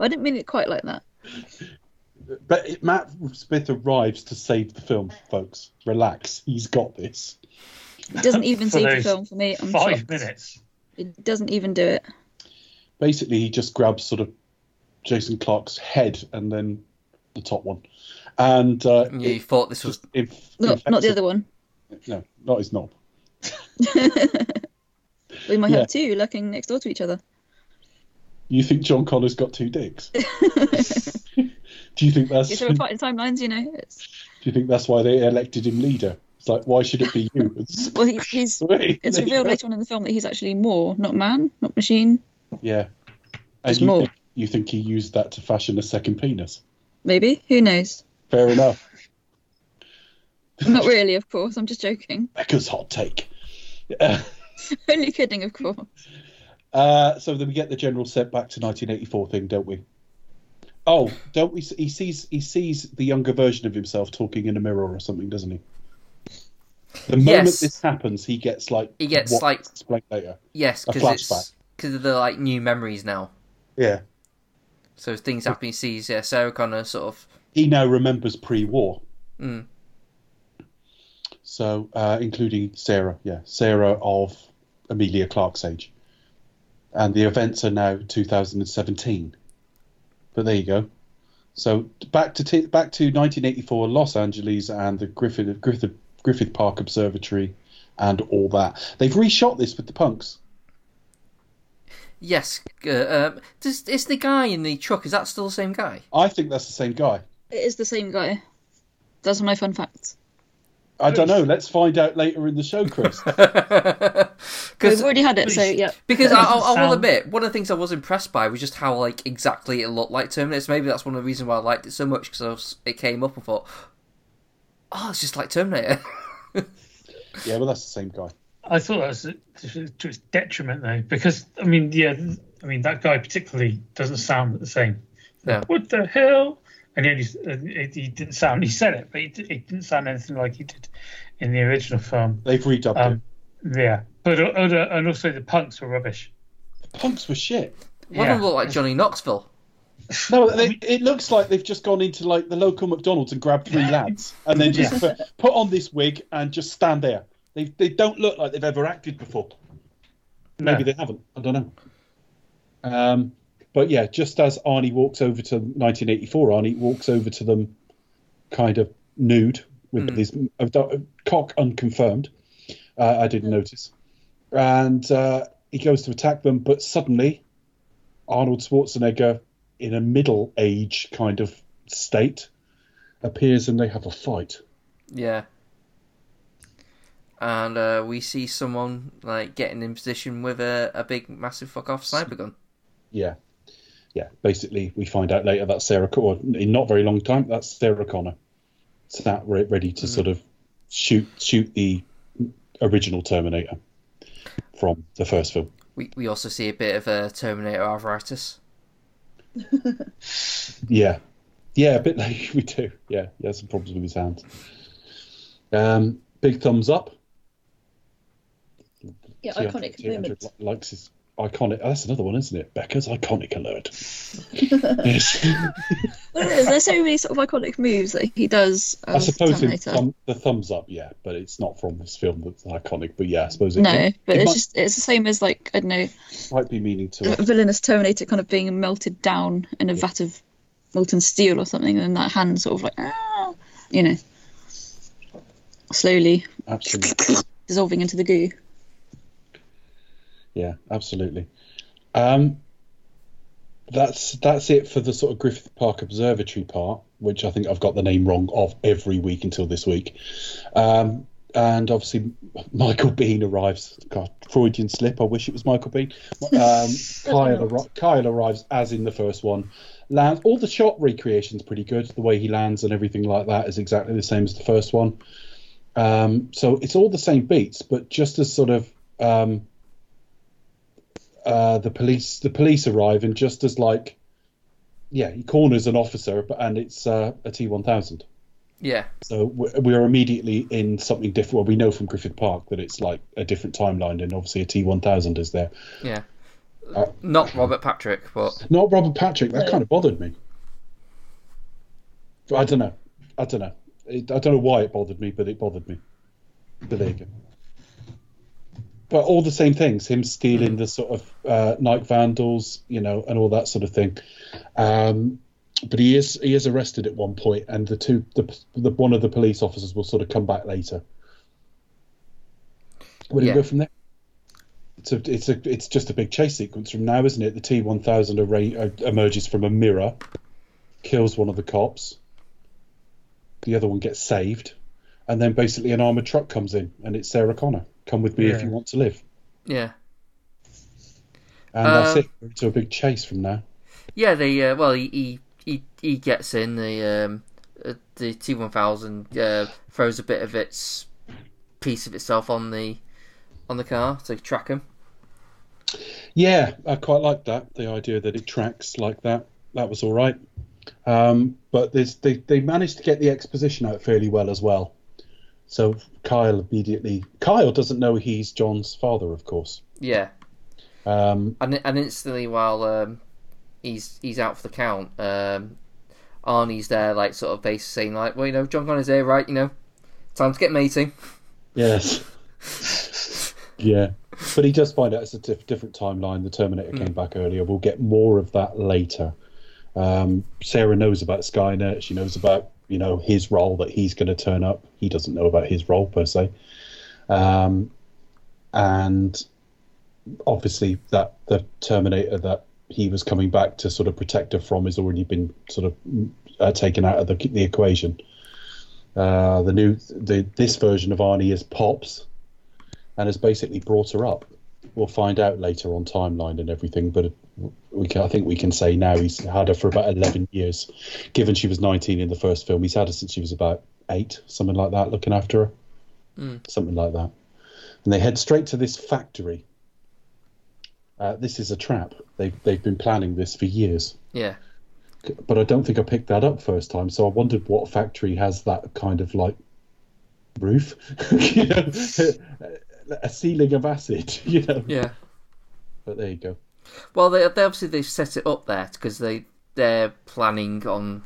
I didn't mean it quite like that. But it, Matt Smith arrives to save the film, folks. Relax, he's got this. It doesn't even For save the film for me. I'm Five shocked. minutes. It doesn't even do it. Basically, he just grabs sort of Jason Clarke's head and then the top one, and uh, You thought this was just inf- Not, not the other one. No, not his knob. We might Yeah. have two lurking next door to each other. You think John Connor's got two dicks? Do you think that's? It's a Do part in timelines, you know. It's, Do you think that's why they elected him leader? It's like, why should it be you? Well, he, he's. Wait, It's revealed later on in the film that he's actually more, not man, not machine. Yeah, and you more. think, you think he used that to fashion a second penis? Maybe. Who knows? Fair enough. Not really, of course. I'm just joking. Becca's hot take. Only kidding, of course. Uh, so then we get the general set back to 1984 thing, don't we? Oh, don't we? He sees he sees the younger version of himself talking in a mirror or something, doesn't he? The moment Yes. this happens, he gets like He gets, what like- explained later. yes A because it's flashback. Because of the like new memories now. Yeah, So things happen. He sees yeah, Sarah Connor sort of he now remembers pre-war. Mm. So, uh, including Sarah, yeah, Sarah of Emilia Clarke's age, and the events are now 2017. But there you go. So back to t- back to 1984, Los Angeles, and the Griffith Griffith Griffith Park Observatory, and all that. They've reshot this with the punks. Yes. Uh, um, does is the guy in the truck? Is that still the same guy? I think that's the same guy. It is the same guy. That's my fun facts. I don't know. Let's find out later in the show, Chris. We've already had it, so yeah. Because I, I, I will admit, one of the things I was impressed by was just how like exactly it looked like Terminator. So maybe that's one of the reasons why I liked it so much because it came up and thought, oh, it's just like Terminator. yeah, well, that's the same guy. I thought that was to to its detriment though, because I mean, yeah, I mean that guy particularly doesn't sound the same. No. What the hell? And yet he's, uh, he he didn't sound. He said it, but he, d- didn't sound anything like he did in the original film. They've redubbed Um, it. yeah, but uh, uh, and also the punks were rubbish. The punks were shit. One of them looked like Johnny Knoxville. No, they, it looks like they've just gone into like the local McDonald's and grabbed three lads and then just put, put on this wig and just stand there. They they don't look like they've ever acted before. Maybe No. they haven't. I don't know. Um, but yeah, just as Arnie walks over to 1984, Arnie walks over to them, kind of nude with his uh, cock unconfirmed. Uh, I didn't notice, and uh, he goes to attack them, but suddenly Arnold Schwarzenegger, in a middle age kind of state, appears and they have a fight. Yeah. And uh, we see someone like getting in position with a, a big, massive fuck off sniper gun. Yeah. Yeah. Basically, we find out later that Sarah, or in not very long time, that's Sarah Connor, sat re- ready to sort of shoot shoot the original Terminator from the first film. We we also see a bit of a Terminator arthritis. Yeah, yeah, a bit like we do. Yeah, he has some problems with his hands. Um, big thumbs up. Yeah, iconic 300 moment. Likes his iconic. oh, That's another one, isn't it? Becca's iconic alert. yes. Well, there's, so many sort of iconic moves that he does. I suppose in thumb, the thumbs up, yeah, but it's not from this film that's iconic. But yeah, I suppose it, no, but it it's might, just it's the same as like I don't know, might be meaning to a villainous Terminator kind of being melted down in a vat of molten steel or something, and that hand sort of like ah, you know, slowly Absolutely. dissolving into the goo. Yeah, absolutely. Um, that's that's it for the sort of Griffith Park Observatory part, which I think I've got the name wrong of every week until this week. Um, and obviously, Michael Bean arrives. God, Freudian slip. I wish it was Michael Bean. Um, Kyle, arri- Kyle arrives as in the first one. Lands. All the shot recreation's pretty good. The way he lands and everything like that is exactly the same as the first one. Um, so it's all the same beats, but just as sort of um, uh, the police the police arrive and just as like yeah he corners an officer but and it's uh, a T1000 Yeah. so we- we are immediately in something different. Well we know from Griffith Park that it's like a different timeline and obviously a T1000 is there. Yeah. Uh, Not Robert Patrick, but not Robert Patrick. That kind of bothered me. I don't know. I don't know. It, I don't know why it bothered me but it bothered me. But there you go but all the same things. Him stealing the sort of uh, night vandals, you know, and all that sort of thing. Um, but he is he is arrested at one point, and the two the, the one of the police officers will sort of come back later. Where do Yeah. we go from there? It's a, it's a it's just a big chase sequence from now, isn't it? The T one thousand array emerges from a mirror, kills one of the cops. The other one gets saved, and then basically an armored truck comes in, and it's Sarah Connor. Come with me if you want to live, Yeah. and that's Um, it. We're into a big chase from now. Yeah, the uh, well, he, he he he gets in the um uh, the T one thousand uh, throws a bit of its piece of itself on the on the car to track him. Yeah, I quite like that. The idea that it tracks like that. That was all right. Um, but there's, they they managed to get the exposition out fairly well as well. So Kyle immediately. Kyle doesn't know he's John's father, of course. Yeah, Um, and and instantly while um he's he's out for the count, um Arnie's there like sort of basically saying like, well, you know, John Connor's here, right? You know, time to get mating. yes. yeah, but he does find out it's a diff- different timeline. The Terminator came back earlier. We'll get more of that later. Um, Sarah knows about Skynet. She knows about you know his role that he's going to turn up. He doesn't know about his role per se, um, and obviously that the Terminator that he was coming back to sort of protect her from has already been sort of uh, taken out of the, the equation. Uh, the new the this version of Arnie is Pops, and has basically brought her up. We'll find out later on timeline and everything, but we can, I think we can say now he's had her for about eleven years. Given she was nineteen in the first film, he's had her since she was about eight, something like that, looking after her, something like that. And they head straight to this factory. Uh, this is a trap. They've they've been planning this for years Yeah, but I don't think I picked that up first time. So I wondered what factory has that kind of like roof, you know, a ceiling of acid, you know. yeah. But there you go. Well, they, they obviously they've set it up there because they they're planning on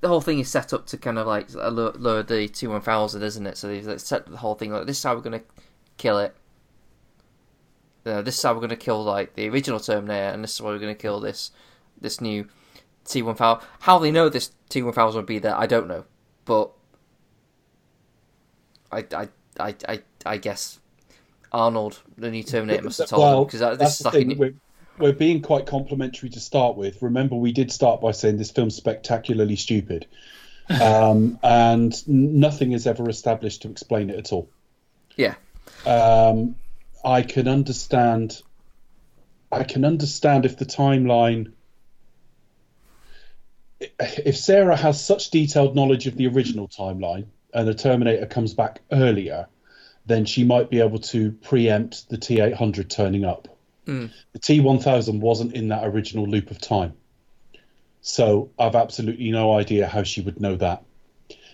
the whole thing is set up to kind of like lower, the T one thousand, isn't it? So they've set the whole thing like this is how we're gonna kill it. Uh, this is how we're gonna kill like the original Terminator, and this is how we're gonna kill this this new T one thousand. How they know this T one thousand will be there, I don't know, but I I I I, I guess Arnold, the new Terminator, must have told them because this is like a new, We're, we're being quite complimentary to start with. Remember, we did start by saying this film's spectacularly stupid, um, and nothing is ever established to explain it at all. yeah. um, I can understand. I can understand if the timeline. If Sarah has such detailed knowledge of the original timeline and the Terminator comes back earlier, then she might be able to preempt the T eight hundred turning up. Mm. The T one thousand wasn't in that original loop of time, so I've absolutely no idea how she would know that.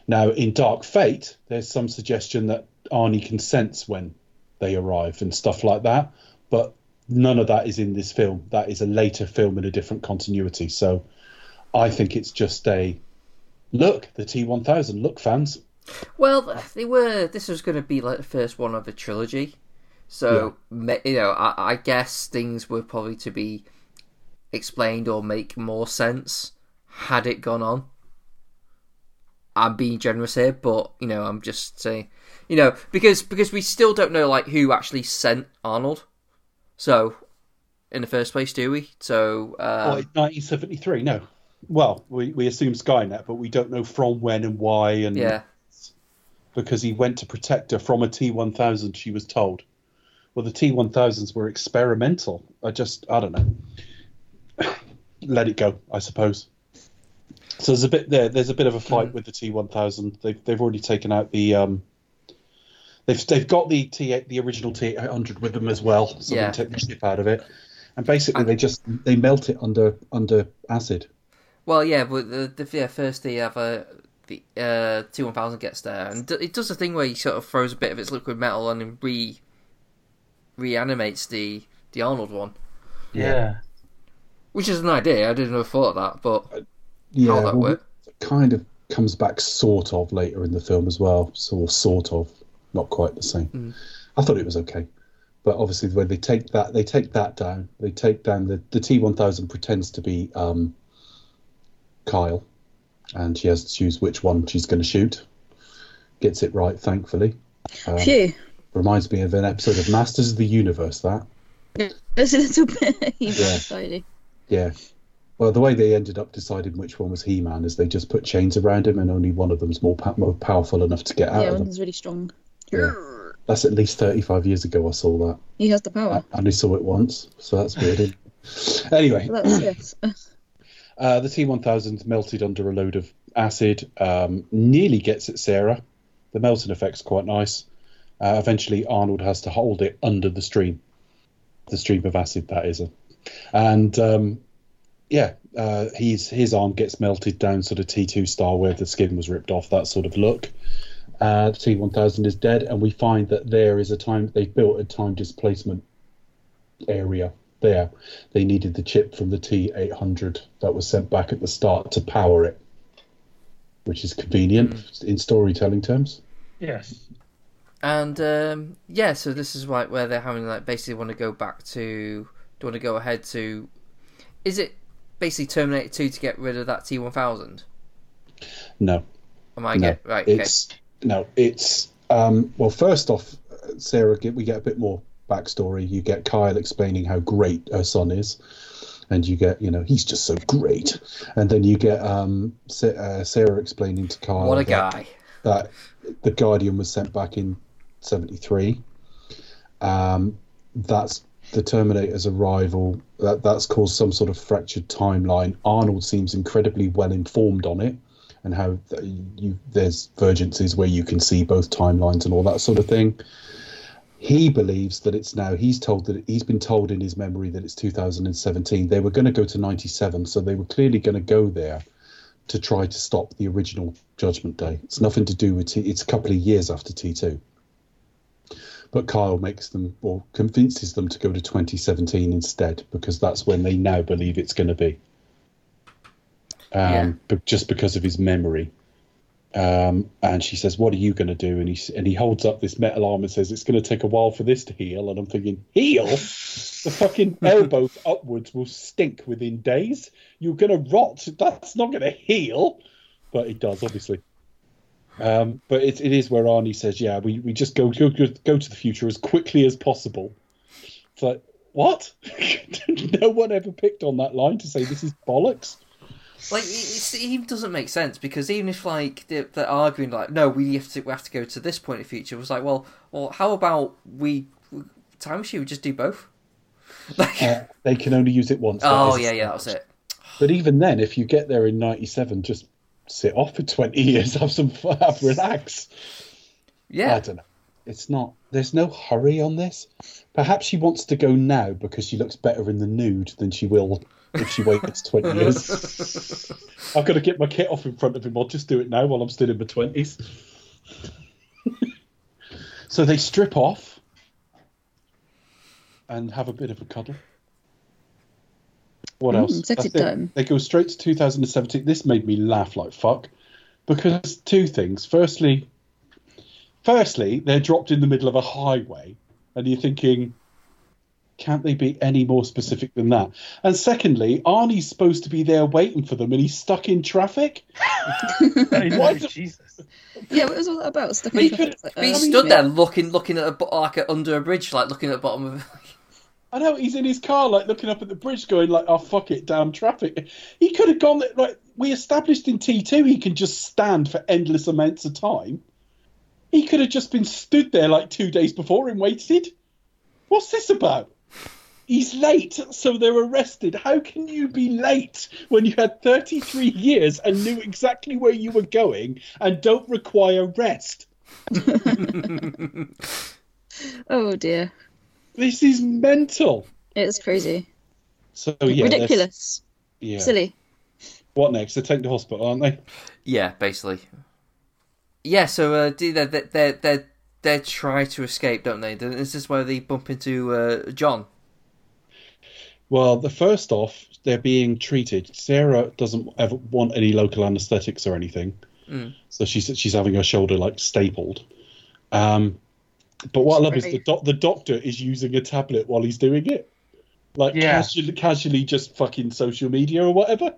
Now, in Dark Fate, there's some suggestion that Arnie can sense when they arrive and stuff like that, but none of that is in this film. That is a later film in a different continuity. So I think it's just a look, the T1000. Look, fans. Well, they were. This was going to be like the first one of a trilogy, so ma you know, I, I guess things were probably to be explained or make more sense had it gone on. I'm being generous here, but you know, I'm just saying, you know, because because we still don't know like who actually sent Arnold. So, in the first place, do we? So, Oh, um, 1973? No. Well, we, we assume Skynet, but we don't know from when and why. And yeah, because he went to protect her from a T1000, she was told. Well, the T1000s were experimental. I just, I don't know. Let it go, I suppose. So there's a bit there. There's a bit of a fight with the T1000. They've they've already taken out the um. They've they've got the T the original T800 with them as well, so Yeah. they take the chip out of it, and basically they just they melt it under under acid. Well, yeah, but the, the yeah, first the other the uh, T one thousand gets there, and it does a thing where he sort of throws a bit of its liquid metal and re reanimates the the Arnold one, Yeah. which is an idea. I didn't have thought of that, but Yeah, how that well, work? kind of comes back sort of later in the film as well. So sort of, not quite the same. I thought it was okay, but obviously when they take that they take that down they take down the the T1000 pretends to be um, Kyle, and she has to choose which one she's going to shoot. Gets it right, thankfully. Um, Phew. Reminds me of an episode of Masters of the Universe. That There's a little bit Yeah. yeah. yeah. Well, the way they ended up deciding which one was He-Man is they just put chains around him, and only one of them's more, pa- more powerful enough to get out Yeah, of them. one's really strong. Yeah. That's at least thirty-five years ago. I saw that. He has the power. I only saw it once, so that's weird. anyway, Well, that's yes. Uh, the T1000 melted under a load of acid, um, nearly gets at Sarah. The melting effect's quite nice. Uh, eventually, Arnold has to hold it under the stream, the stream of acid, that is. And um, yeah, uh, he's, his arm gets melted down, sort of T2 style, where the skin was ripped off, that sort of look. Uh, T1000 is dead, and we find that there is a time they've built a time displacement area there. They needed the chip from the T800 that was sent back at the start to power it, which is convenient in storytelling terms. Yes. And um, yeah, so this is like where they're having like basically want to go back to, do want to go ahead to, is it basically Terminator Two to get rid of that T one thousand? No, Am I no, get right? Okay. it's no, it's um, well. First off, Sarah, get, we get a bit more backstory. You get Kyle explaining how great her son is, and you get you know he's just so great, and then you get um, uh, Sarah explaining to Kyle What a that- guy! that the Guardian was sent back in '73. Um, that's the Terminator's arrival. That that's caused some sort of fractured timeline. Arnold seems incredibly well informed on it, and how you there's vergences where you can see both timelines and all that sort of thing. He believes that it's now. He's told that he's been told in his memory that it's 2017. They were going to go to 97, so they were clearly going to go there to try to stop the original Judgment Day. It's nothing to do with T. It's a couple of years after T2. But Kyle makes them or convinces them to go to 2017 instead because that's when they now believe it's going to be. Um, Yeah. But just because of his memory. Um, and she says, "What are you going to do?" And he and he holds up this metal arm and says, "It's going to take a while for this to heal." And I'm thinking, "Heal? the fucking elbow upwards will stink within days. You're going to rot. That's not going to heal." But it does, obviously. Um, but it, it is where Arnie says, "Yeah, we, we just go, go go go to the future as quickly as possible." It's like, what? no one ever picked on that line to say this is bollocks. Like it, even doesn't make sense because even if like they're, they're arguing like no we have to we have to go to this point of future it was like well well how about we time machine we just do both like Uh, they can only use it once. oh yeah yeah that was it But even then, if you get there in '97, just sit off for 20 years, have some fun, have relax. Yeah. I don't know. It's not. There's no hurry on this. Perhaps she wants to go now because she looks better in the nude than she will if she waits 20 years. I've got to get my kit off in front of him. I'll just do it now while I'm still in my 20s. so they strip off and have a bit of a cuddle. What Mm, else? sexy That's it. time. They go straight to 2017. This made me laugh like fuck because two things. Firstly, firstly, they're dropped in the middle of a highway, and you're thinking, can't they be any more specific than that? And secondly, Arnie's supposed to be there waiting for them, and he's stuck in traffic. Why do- Jesus. Yeah, what was all that about? Stuck But in he traffic. could- Like, but he stood there looking looking at a like under a bridge like looking at the bottom of I know he's in his car, like looking up at the bridge, going like, "Oh fuck it, damn traffic." He could have gone. Like we established in T two, he can just stand for endless amounts of time. He could have just been stood there like two days before and waited. What's this about? He's late, so they're arrested. How can you be late when you had 33 years and knew exactly where you were going and don't require rest? Oh dear, This is mental. it's crazy, So yeah, ridiculous, Yeah. silly. What next? They take the hospital, aren't they? yeah basically yeah so uh they they they they they try to escape don't they This is where they bump into uh John Well, the first off, they're being treated. Sarah doesn't ever want any local anaesthetics or anything, Mm. so she's she's having her shoulder like stapled. Um, But what I love is the doc- the doctor is using a tablet while he's doing it, like Yeah. casually, casually just fucking social media or whatever.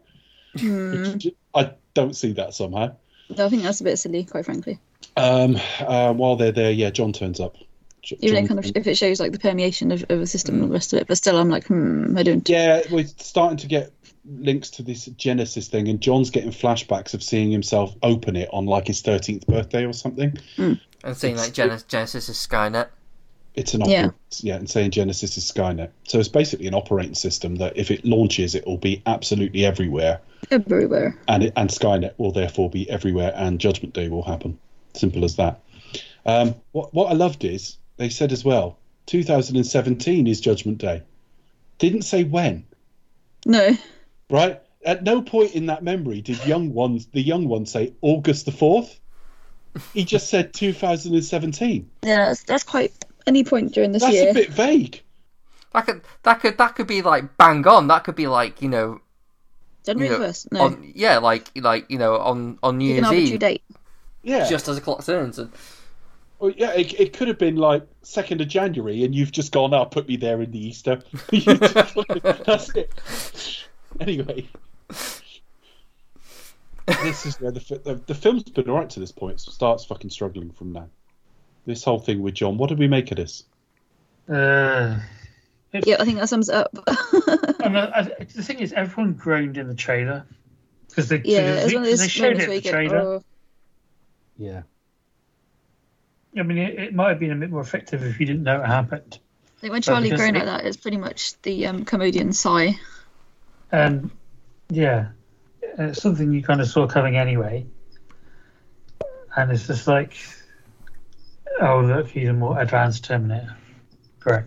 Hmm. I don't see that somehow. No, I think that's a bit silly, quite frankly. Um, uh, while they're there, yeah, John turns up. J- Even John- it kind of if it shows like the permeation of, of the system and the rest of it, but still, I'm like, hmm, I don't. yeah, we're starting to get links to this Genisys thing, and John's getting flashbacks of seeing himself open it on like his thirteenth birthday or something. And saying like Gen- Genisys is Skynet. It's an Yeah. operating, yeah, and saying Genisys is Skynet. So it's basically an operating system that if it launches, it will be absolutely everywhere, Everywhere. and it, and Skynet will therefore be everywhere, and Judgment Day will happen. Simple as that. Um, what what I loved is they said as well, 2017 is Judgment Day. Didn't say when, No. Right? At no point in that memory did young ones the young one say August the fourth. He just said 2017. Yeah, that's, that's quite any point during this That's year. That's a bit vague. That could that could that could be like bang on. That could be like you know, January you know first. No. on yeah, like like you know on on New you can Year's arbitrary Eve, date. Yeah. just as the clock turns. And Well, yeah, it, it could have been like second of January, and you've just gone, "Oh, put me there in the Easter." That's it. Anyway, this is where the, the the film's been alright to this point. It starts fucking struggling from now. This whole thing with John. What did we make of this? Uh, Yeah, I think that sums up. and I, I, the thing is, everyone groaned in the trailer because they, yeah, it's one of they those showed moments it in the trailer. oh, Yeah. I mean, it, it might have been a bit more effective if you didn't know it happened. I think when Charlie groaned grown it- like that, it's pretty much the um, comedian sigh. And yeah, it's something you kind of saw coming anyway. And it's just like, oh look, he's a more advanced Terminator. Great.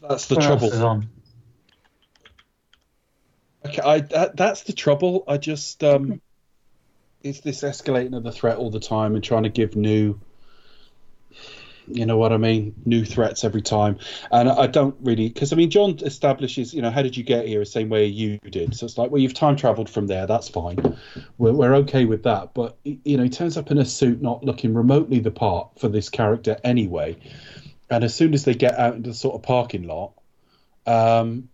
That's the What trouble. else is on? Okay, I that, that's the trouble. I just um, it's this escalating of the threat all the time and trying to give new, you know what I mean, new threats every time. And I don't really because I mean John establishes, you know, how did you get here? The same way you did. So it's like, well, you've time traveled from there. That's fine. We're we're okay with that. But you know, he turns up in a suit, not looking remotely the part for this character anyway. And as soon as they get out into the sort of parking lot, um,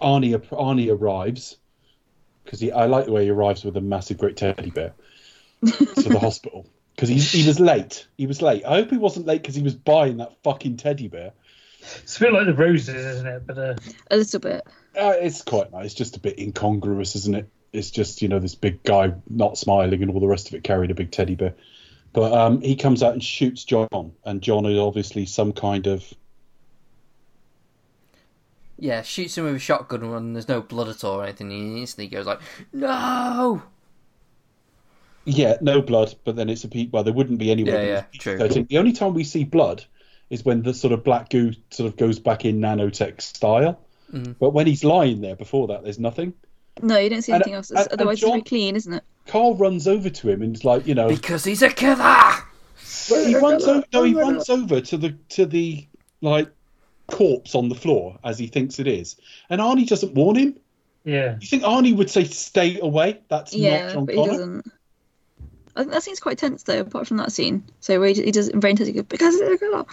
Arnie Arnie arrives because I like the way he arrives with a massive great teddy bear to the hospital because he he was late. He was late. I hope he wasn't late because he was buying that fucking teddy bear. It's a bit like the roses, isn't it? But uh, A little bit. Uh, it's quite nice. It's just a bit incongruous, isn't it? It's just you know this big guy not smiling and all the rest of it carrying a big teddy bear. But um, he comes out and shoots John, and John is obviously some kind of yeah, shoots him with a shotgun and there's no blood at all or anything. He instantly goes like, "No!" Yeah, no blood, but then it's a pe Well, there wouldn't be anyway. Yeah, yeah, true. PG-13. The only time we see blood is when the sort of black goo sort of goes back in nanotech style. Mhm. But when he's lying there before that, there's nothing. No, you don't see And- anything else. and- and Otherwise, it's John- very clean, isn't it? Carl runs over to him and is like, you know, Because he's a killer. he runs over. No, he runs over to the to the like corpse on the floor as he thinks it is, and Arnie doesn't warn him. yeah, You think Arnie would say, "Stay away"? That's not Yeah, John but he Connor. doesn't. I think that scene's quite tense though. Apart from that scene, so where he, he does very intense, he goes, because it's a killer,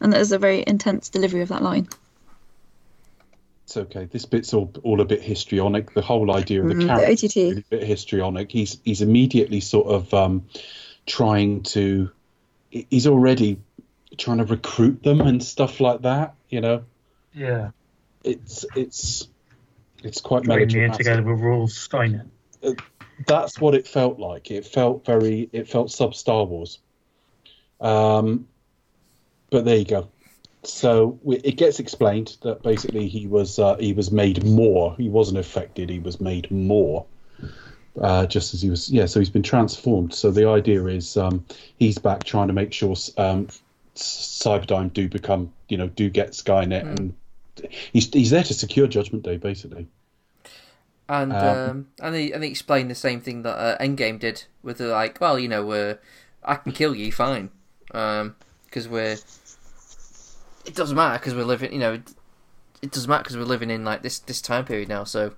and there's a very intense delivery of that line. It's okay. This bit's all all a bit histrionic. The whole idea of the the character is really a bit histrionic. He's he's immediately sort of um, trying to. He's already trying to recruit them and stuff like that. You know, yeah. it's it's it's quite Bringing in melodramatic. together with Rolf Steiner. That's what it felt like. It felt very. It felt sub Star Wars. Um, but there you go. So we, it gets explained that basically he was uh, he was made more. He wasn't affected. He was made more. Uh, just as he was, yeah. So he's been transformed. So the idea is um, he's back trying to make sure um, Cyberdyne do become, you know, do get Skynet, and he's he's there to secure Judgment Day, basically. And Um, um, and they and they explained the same thing that uh, Endgame did with the like, well, you know, uh, I can kill you, fine, because we're. It doesn't matter because we're living, you know, it, it doesn't matter because we're living in like this this time period now. So,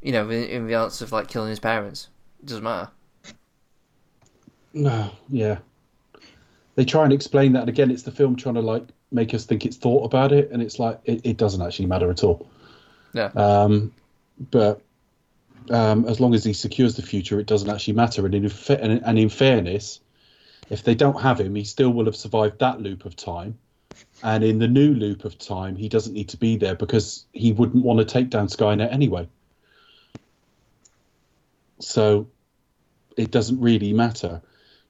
you know, in, in the answer of like killing his parents, it doesn't matter. No, yeah. They try and explain that, and again, it's the film trying to like make us think it's thought about it, and it's like it, it doesn't actually matter at all. Yeah. Um, but um, as long as he secures the future, it doesn't actually matter. And in and, and in fairness, if they don't have him, he still will have survived that loop of time. And in the new loop of time, he doesn't need to be there because he wouldn't want to take down Skynet anyway. So it doesn't really matter.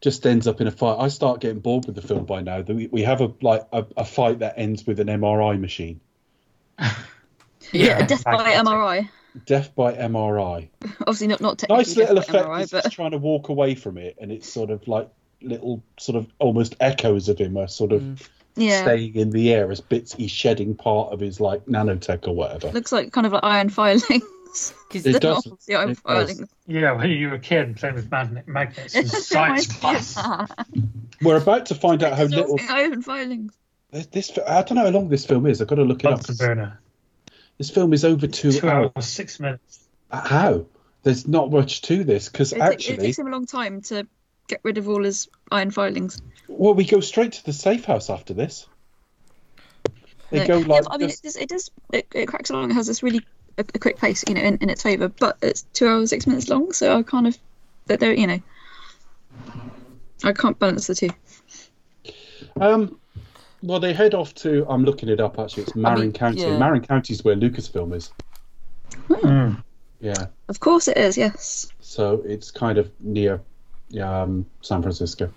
Just ends up in a fight. I start getting bored with the film by now. We, we have a like a, a fight that ends with an MRI machine. Yeah, a death by MRI. Death by MRI. Obviously, not not technically Nice little death by effect. MRI, but he's trying to walk away from it, and it's sort of like little, sort of almost echoes of him are sort of mm. yeah, staying in the air as bits he's shedding part of his like nanotech or whatever. looks like kind of like iron filings. 'Cause It They're does. iron It does. filings. Yeah, when you were a kid playing with magnet, magnets and science class. We're about to find out how little iron filings. this. this I don't know how long this film is. I've got to look it up. Bunsen burner. This film is over two, Two hours. hours, six minutes. How? There's not much to this because It, ta- it takes him a long time to get rid of all his iron filings. well, we go straight to the safe house after this. They Yeah. go like but I mean, just- it does. It does. It, it cracks along. It has this really a, a quick pace, you know, in, in its favour. But it's two hours six minutes long, so I kind of that they're you know, I can't balance the two. Um, well, they head off to. I'm looking it up. Actually, it's Marin mean, County. yeah. Marin County is where Lucasfilm is. Mm. Yeah, Of course, it is. Yes. so it's kind of near um, San Francisco,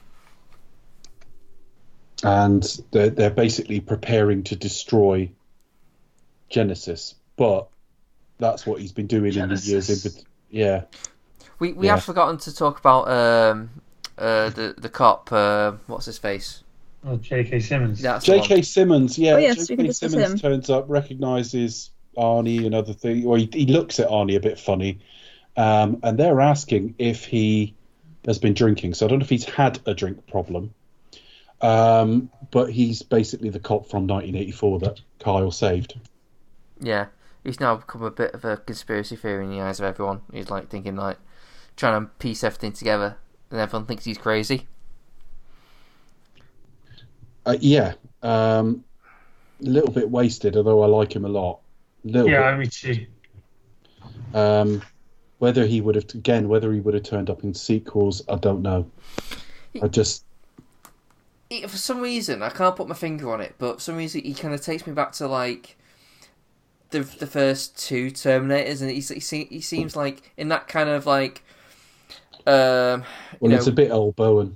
and they're they're basically preparing to destroy Genisys, but that's what he's been doing in the years in. Genisys. Yeah, We we Yeah. have forgotten to talk about um uh the the cop uh, what's his face Oh, J.K. Simmons. that's. J.K. Simmons. Yeah, Oh, yes, we J.K. Simmons him. turns up, recognizes Arnie and other things. Or he, he looks at Arnie a bit funny, um, and they're asking if he has been drinking. So I don't know if he's had a drink problem, um, but he's basically the cop from 1984 that Kyle saved. yeah he's now become a bit of a conspiracy theory in the eyes of everyone he's like thinking like trying to piece everything together and everyone thinks he's crazy Uh, yeah, um, a little bit wasted, although I like him a lot. Little Yeah, me too. Um, whether he would have again, whether he would have turned up in sequels, I don't know. I just He- for some reason I can't put my finger on it but for some reason he kind of takes me back to like the the first two Terminators and he's, he, se- he seems like in that kind of like um you well, know it's a bit old Bowen.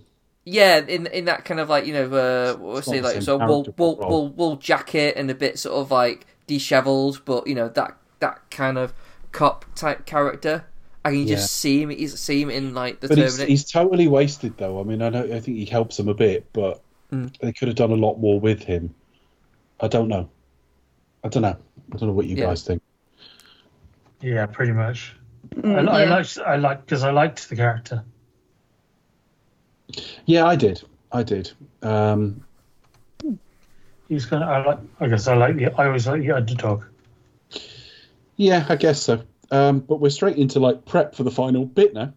Yeah, in in that kind of like you know, uh, what was not it like same so wool character wool, role. wool wool jacket and a bit sort of like dishevelled, but you know that that kind of cop type character. I can Yeah. just see him. He's see him in like the But he's, Terminator. he's totally wasted, though. I mean, I don't, I think he helps them a bit, but Mm. they could have done a lot more with him. I don't know. I don't know. I don't know what you Yeah. guys think. Yeah, pretty much. I, Mm, I yeah. liked, I liked because I liked the character. Yeah, I did. I did. Um, He was kind of. I like. I guess I like the. I always like the underdog. yeah, I guess so. Um, but we're straight into like prep for the final bit now.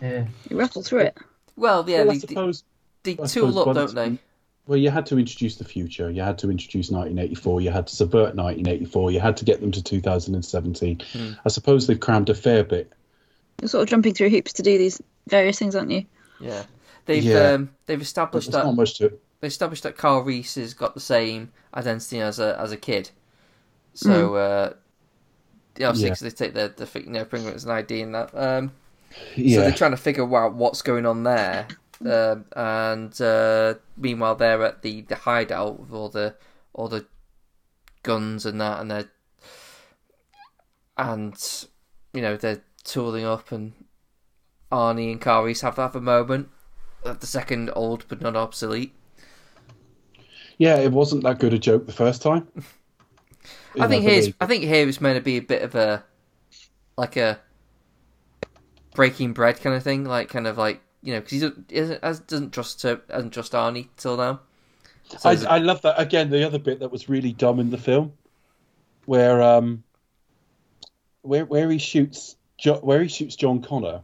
Yeah. You rattle through it. well, yeah, well, I they, they, suppose. they I tool up, don't they? Well, you had to introduce the future. You had to introduce 1984. You had to subvert 1984. You had to get them to 2017. Hmm. I suppose they've crammed a fair bit. You're sort of jumping through hoops to do these various things, aren't you? Yeah, they've Yeah. um, they've There's established not that much to it. they established that Carl Reese has got the same identity as a as a kid. So uh, yeah, obviously Yeah. they take the the you know bring it as an ID and that. Um, So Yeah. they're trying to figure out what's going on there. Um, and uh, meanwhile, they're at the, the hideout with all the all the guns and that, and they're and you know they're tooling up, and Arnie and Caris have have a moment. At the second old but not obsolete. Yeah, it wasn't that good a joke the first time. I think here's I think here is meant to be a bit of a like a breaking bread kind of thing, like kind of like you know because he doesn't doesn't trust to hasn't trust Arnie till now. So I, I love that again. The other bit that was really dumb in the film, where um, where where he shoots jo- where he shoots John Connor,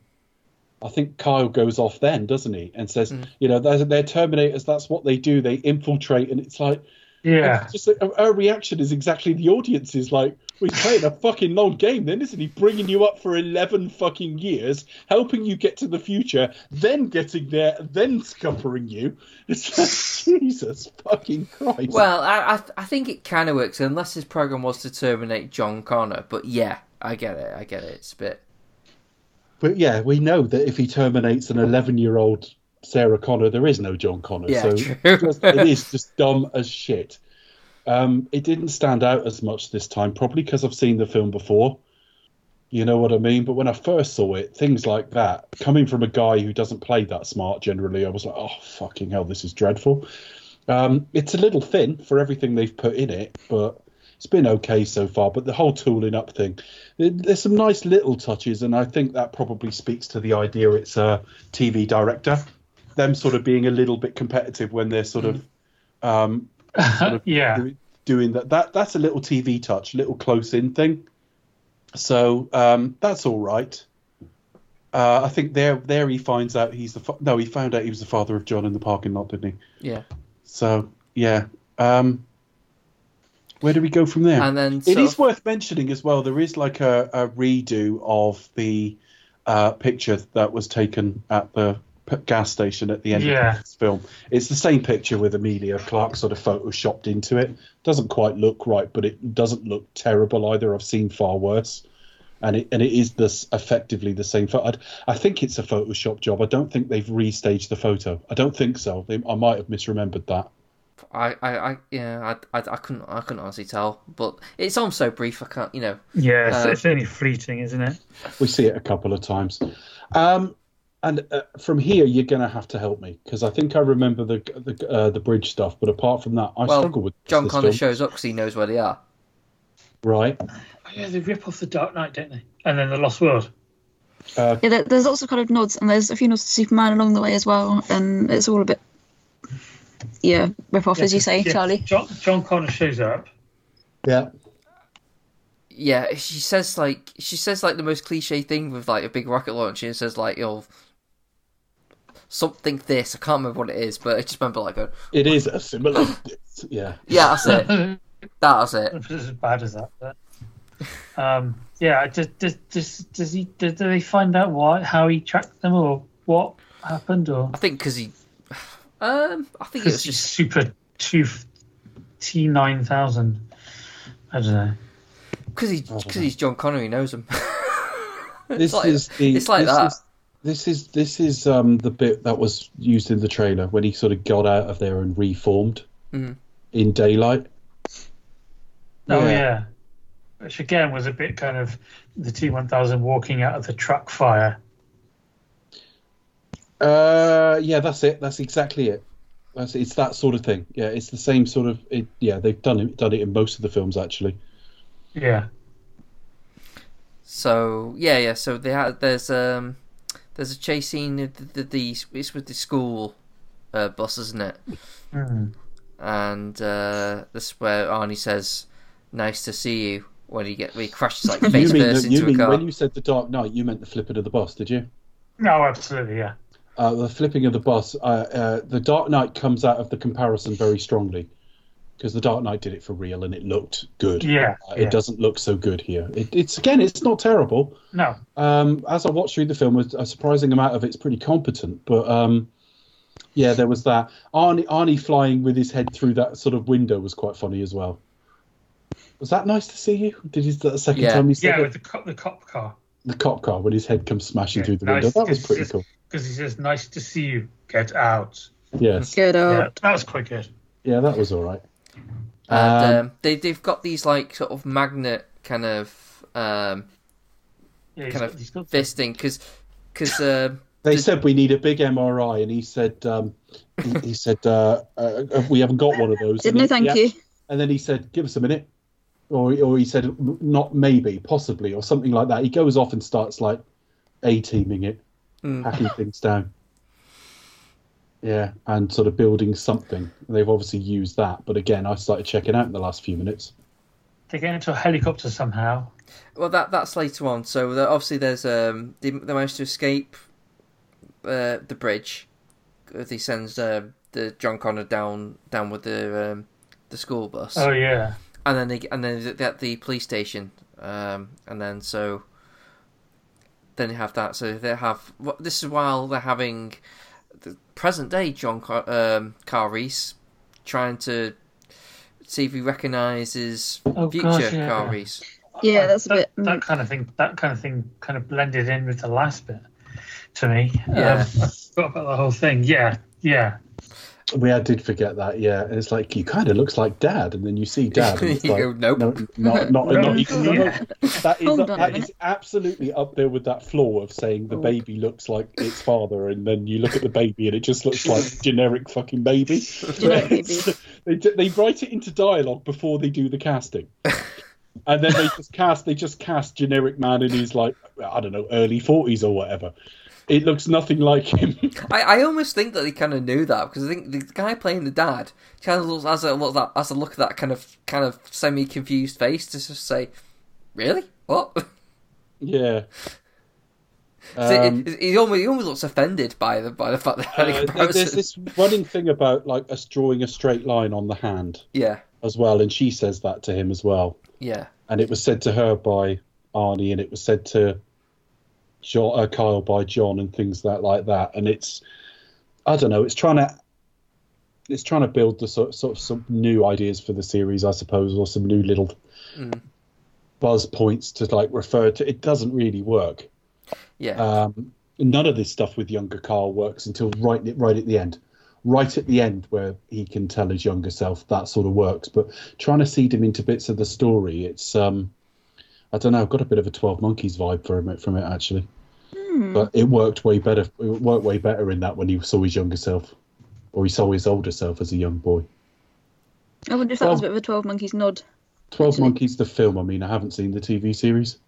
I think Kyle goes off then, doesn't he? And says, Mm. you know, they're, they're Terminators. That's what they do. They infiltrate, and it's like, Yeah. it's just like, her- her reaction is exactly the audience's. Like, we're playing a fucking long game, then, isn't he? Bringing you up for eleven fucking years, helping you get to the future, then getting there, then scuppering you. It's like, Jesus fucking Christ. Well, I I, th- I think it kind of works unless his program was to terminate John Connor. But yeah, I get it. I get it. It's a bit. But yeah, we know that if he terminates an 11 year old Sarah Connor, there is no John Connor. Yeah, so just- it is just dumb as shit. Um, it didn't stand out as much this time, probably because I've seen the film before. You know what I mean? But when I first saw it, things like that, coming from a guy who doesn't play that smart generally, I was like, oh, fucking hell, this is dreadful. Um, it's a little thin for everything they've put in it, but it's been okay so far. But the whole tooling up thing, there's some nice little touches, and I think that probably speaks to the idea it's a TV director. Them sort of being a little bit competitive when they're sort of um, yeah. doing that. That that's a little TV touch, little close in thing. So um, that's all right. Uh, I think there there he finds out he's the fa- no he found out he was the father of John in the parking lot, didn't he? Yeah. So yeah. Um, where do we go from there? And then it sort is of- worth mentioning as well. There is like a, a redo of the uh, picture that was taken at the gas station at the end Yeah. of this film. It's the same picture with Emilia Clarke sort of photoshopped into it. Doesn't quite look right, but it doesn't look terrible either. I've seen far worse. And it and it is this effectively the same photo. I think it's a Photoshop job. I don't think they've restaged the photo. I don't think so. They, I might have misremembered that. I, I, I yeah, I, I, I couldn't, I couldn't honestly tell. But it's on so brief. I can't, you know. Yeah, it's, Uh, it's only fleeting, isn't it? We see it a couple of times. Um, and uh, from here, you're going to have to help me because I think I remember the the, uh, the bridge stuff. But apart from that, I Well, struggle with John this Connor film. shows up because he knows where they are. Right. Oh, yeah, they rip off the Dark Knight, don't they? And then the Lost World. Uh, Yeah, there, there's lots of kind of nods, and there's a few nods to Superman along the way as well, and it's all a bit, yeah, rip off as you say, Yeah, Charlie. John, John Connor shows up. yeah. Yeah, she says like she says like the most cliche thing with like a big rocket launcher. and says like, "You'll something this." I can't remember what it is, but I just remember like, going, It is a similar. yeah. "Yeah, that's it. That's it." It's as bad as that. But, um, yeah, does, does, does, does he? Do, do they find out why, how he tracked them, or what happened, or I think because he, um, I think it was just super two T nine thousand? I don't know. because he because he's John Connor. He knows him. This like- is the. it's like this that. Is, this is this is um the bit that was used in the trailer when he sort of got out of there and reformed Mhm. in daylight. Oh Yeah. yeah. Which again was a bit kind of the T one thousand walking out of the truck fire. Uh, yeah, that's it. That's exactly it. That's it's that sort of thing. Yeah, it's the same sort of. It, yeah, they've done it done it in most of the films actually. Yeah. So yeah, yeah. So they ha- there's um there's a chase scene. The, the, the it's with the school uh, bus, isn't it? Hmm. And uh, this is where Arnie says, "Nice to see you." When he get when he crashes like You face mean, first the, you a mean car. when you said the Dark Knight, you meant the flipping of the bus, did you? No, absolutely, yeah. Uh, the flipping of the bus. Uh, uh, the Dark Knight comes out of the comparison very strongly because the Dark Knight did it for real and it looked good. Yeah, Uh, yeah. It doesn't look so good here. It, it's again, it's not terrible. No. Um, as I watched through the film, a surprising amount of it's pretty competent. But um, yeah, there was that Arnie, Arnie flying with his head through that sort of window was quite funny as well. Was that nice to see you? Did he that the second Yeah. time he said Yeah, it? with the cop, the cop car. the cop car when his head comes smashing Yeah, through the nice. window? That was pretty just- cool. Because he says, "Nice to see you. Get out." Yes, Good Yeah, old. that was quite good. yeah, that was all right. and Um, um, they they've got these like sort of magnet kind of um Yeah, kind got, of he's got fisting because because um They Did- said we need a big MRI, and he said, um, he, he said, uh, uh, we haven't got one of those. Said And no, he- thank yeah. you. And then he said, give us a minute, or or he said, not maybe, possibly, or something like that. He goes off and starts like a teaming it, Mm. hacking things down. Yeah, and sort of building something. They've obviously used that, but again, I started checking out in the last few minutes. they get into a helicopter somehow. well that that's later on. So obviously there's um they, they managed to escape uh, the bridge. uh, He sends uh, the John Connor down down with the um, the school bus, Oh yeah. and then they and then they're at the police station, um, and then so then you have that. So they have this is while they're having the present day John Car- um, Carl Reese trying to see if he recognises Oh, future gosh, yeah. Carl Reese. Yeah, that's a that, bit. that mm, kind of thing. That kind of thing kind of blended in with the last bit to me. Yeah. Um, I forgot about the whole thing. Yeah, yeah. We I did forget that, yeah. And it's like he kind of looks like Dad, and then you see Dad, and it's You like, go, nope. no, not, not, not, even- no, no, That is Hold on a that absolutely up there with that flaw of saying the Oh. baby looks like its father, and then you look at the baby and it just looks like generic fucking baby. Generic baby. they they write it into dialogue before they do the casting, and then they just cast they just cast generic man in his like I don't know early forties or whatever. It looks nothing like him. I, I almost think that they kind of knew that because I think the guy playing the dad kind of looks has a look that has a look at that kind of kind of semi confused face to just say, really what? yeah. So Um, it- almost he almost looks offended by the by the fact that Uh, there- there's this running thing about like us drawing a straight line on the hand Yeah, as well, and she says that to him as well. yeah, And it was said to her by Arnie, and it was said to John, uh, Kyle by John, and things that like that. And it's, I don't know, it's trying to, it's trying to build the sort, sort of some new ideas for the series, I suppose, or some new little Mm. buzz points to like refer to. It doesn't really work. yeah. Um, none of this stuff with younger Carl works until right right at the end. Right at the end, where he can tell his younger self, that sort of works. But trying to seed him into bits of the story, it's um, I don't know. I've got a bit of a Twelve Monkeys vibe from it, from it actually. hmm. But it worked way better. It worked way better in that when he saw his younger self, or he saw his older self as a young boy. I wonder if that was a bit of a Twelve Monkeys nod. Twelve Actually- Monkeys, the film. I mean, I haven't seen the TV series.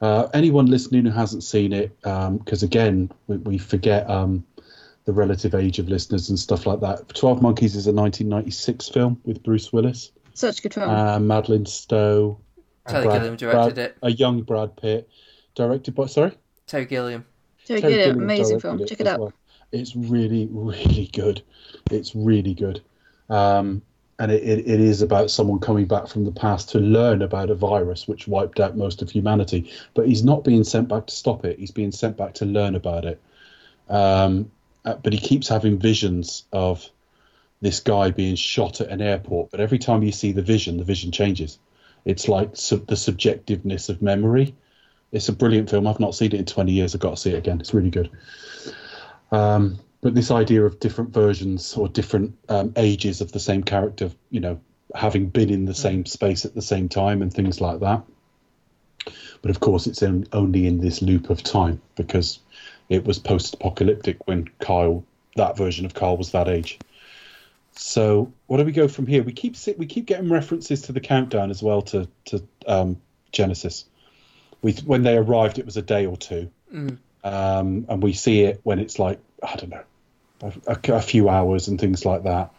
Uh, anyone listening who hasn't seen it, because again, we, we forget um, the relative age of listeners and stuff like that. Twelve Monkeys is a 1996 film with Bruce Willis, Such a good film. uh, Madeleine Stowe, Terry Brad- Gilliam directed Brad- it. a young Brad Pitt, directed by sorry, Terry Gilliam. Terry Terry Gilliam, Gilliam amazing directed film. Check as it out. well. It's really, really good. It's really good. Um, and it, it, it is about someone coming back from the past to learn about a virus which wiped out most of humanity. But he's not being sent back to stop it. He's being sent back to learn about it. Um, uh, but he keeps having visions of this guy being shot at an airport. But every time you see the vision, the vision changes. It's like sub- the subjectiveness of memory. It's a brilliant film. I've not seen it in 20 years. I've got to see it again. It's really good. Um, but this idea of different versions or different um, ages of the same character, you know, having been in the same space at the same time and things like that. But of course, it's in, only in this loop of time because it was post-apocalyptic when Kyle, that version of Kyle, was that age. So what do we go from here? We keep we keep getting references to the countdown as well to to um, Genisys. We when they arrived, it was a day or two, Mm. um, and we see it when it's like I don't know, a, a, a few hours and things like that.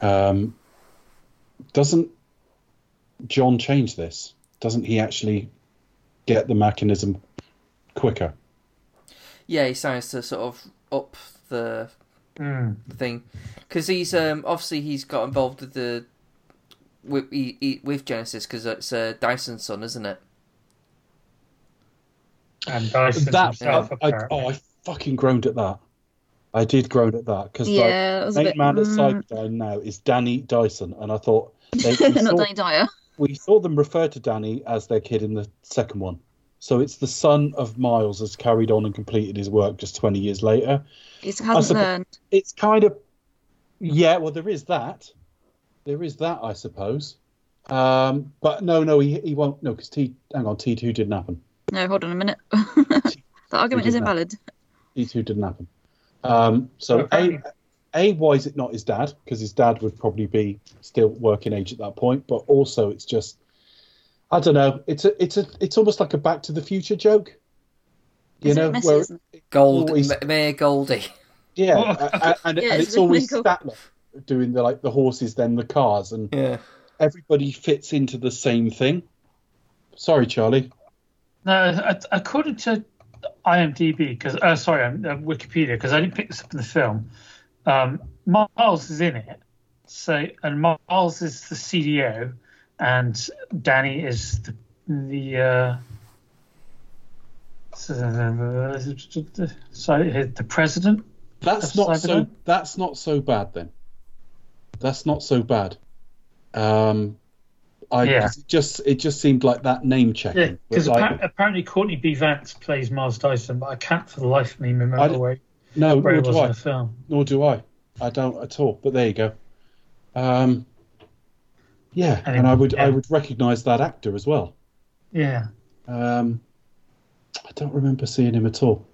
Um, doesn't John change this? Doesn't he actually get the mechanism quicker? Yeah, he starts to sort of up the Mm. thing because he's um obviously he's got involved with the with he, he, with Genisys because it's uh, Dyson's son, isn't it? And Dyson that himself, I, apparently. oh, I fucking groaned at that. I did groan at that because Yeah, that was a main bit. man at mm, Cyberdyne now is Danny Dyson, and I thought they, not saw, Danny Dyer. we saw them refer to Danny as their kid in the second one. So it's the son of Miles has carried on and completed his work just 20 years later. He hasn't suppose- learned. It's kind of yeah. Well, there is that. There is that, I suppose. Um, but no, no, he he won't. No, because T. Hang on, T two didn't happen. No, hold on a minute. the argument is did that. invalid. T two didn't happen. Um, so a a why is it not his dad? Because his dad would probably be still working age at that point. But also, it's just I don't know. It's a it's a it's almost like a Back to the Future joke. You It's know, bit messy, where isn't it? Gold, Always- Mayor Goldie. yeah, Oh, a- a- and, Yeah, and it's it's always really. Statler doing the like the horses, then the cars, and Yeah. everybody fits into the same thing. Sorry, Charlie. No, according to IMDb because uh, sorry, um, uh, Wikipedia because I didn't pick this up in the film. Um, Miles is in it, so and Miles is the CDO, and Danny is the the. Uh, sorry, the president. That's not so. That's not so bad then. That's not so bad. Um, I Yeah. it just it just seemed like that name checking. Yeah, because was like, apparently Courtney B. Vance plays Miles Dyson, but I can't for the life of me remember where, no, where nor do I. Nor do I. I don't at all. But there you go. Um, yeah, And and I would yeah. I would recognise that actor as well. Yeah, Um, I don't remember seeing him at all.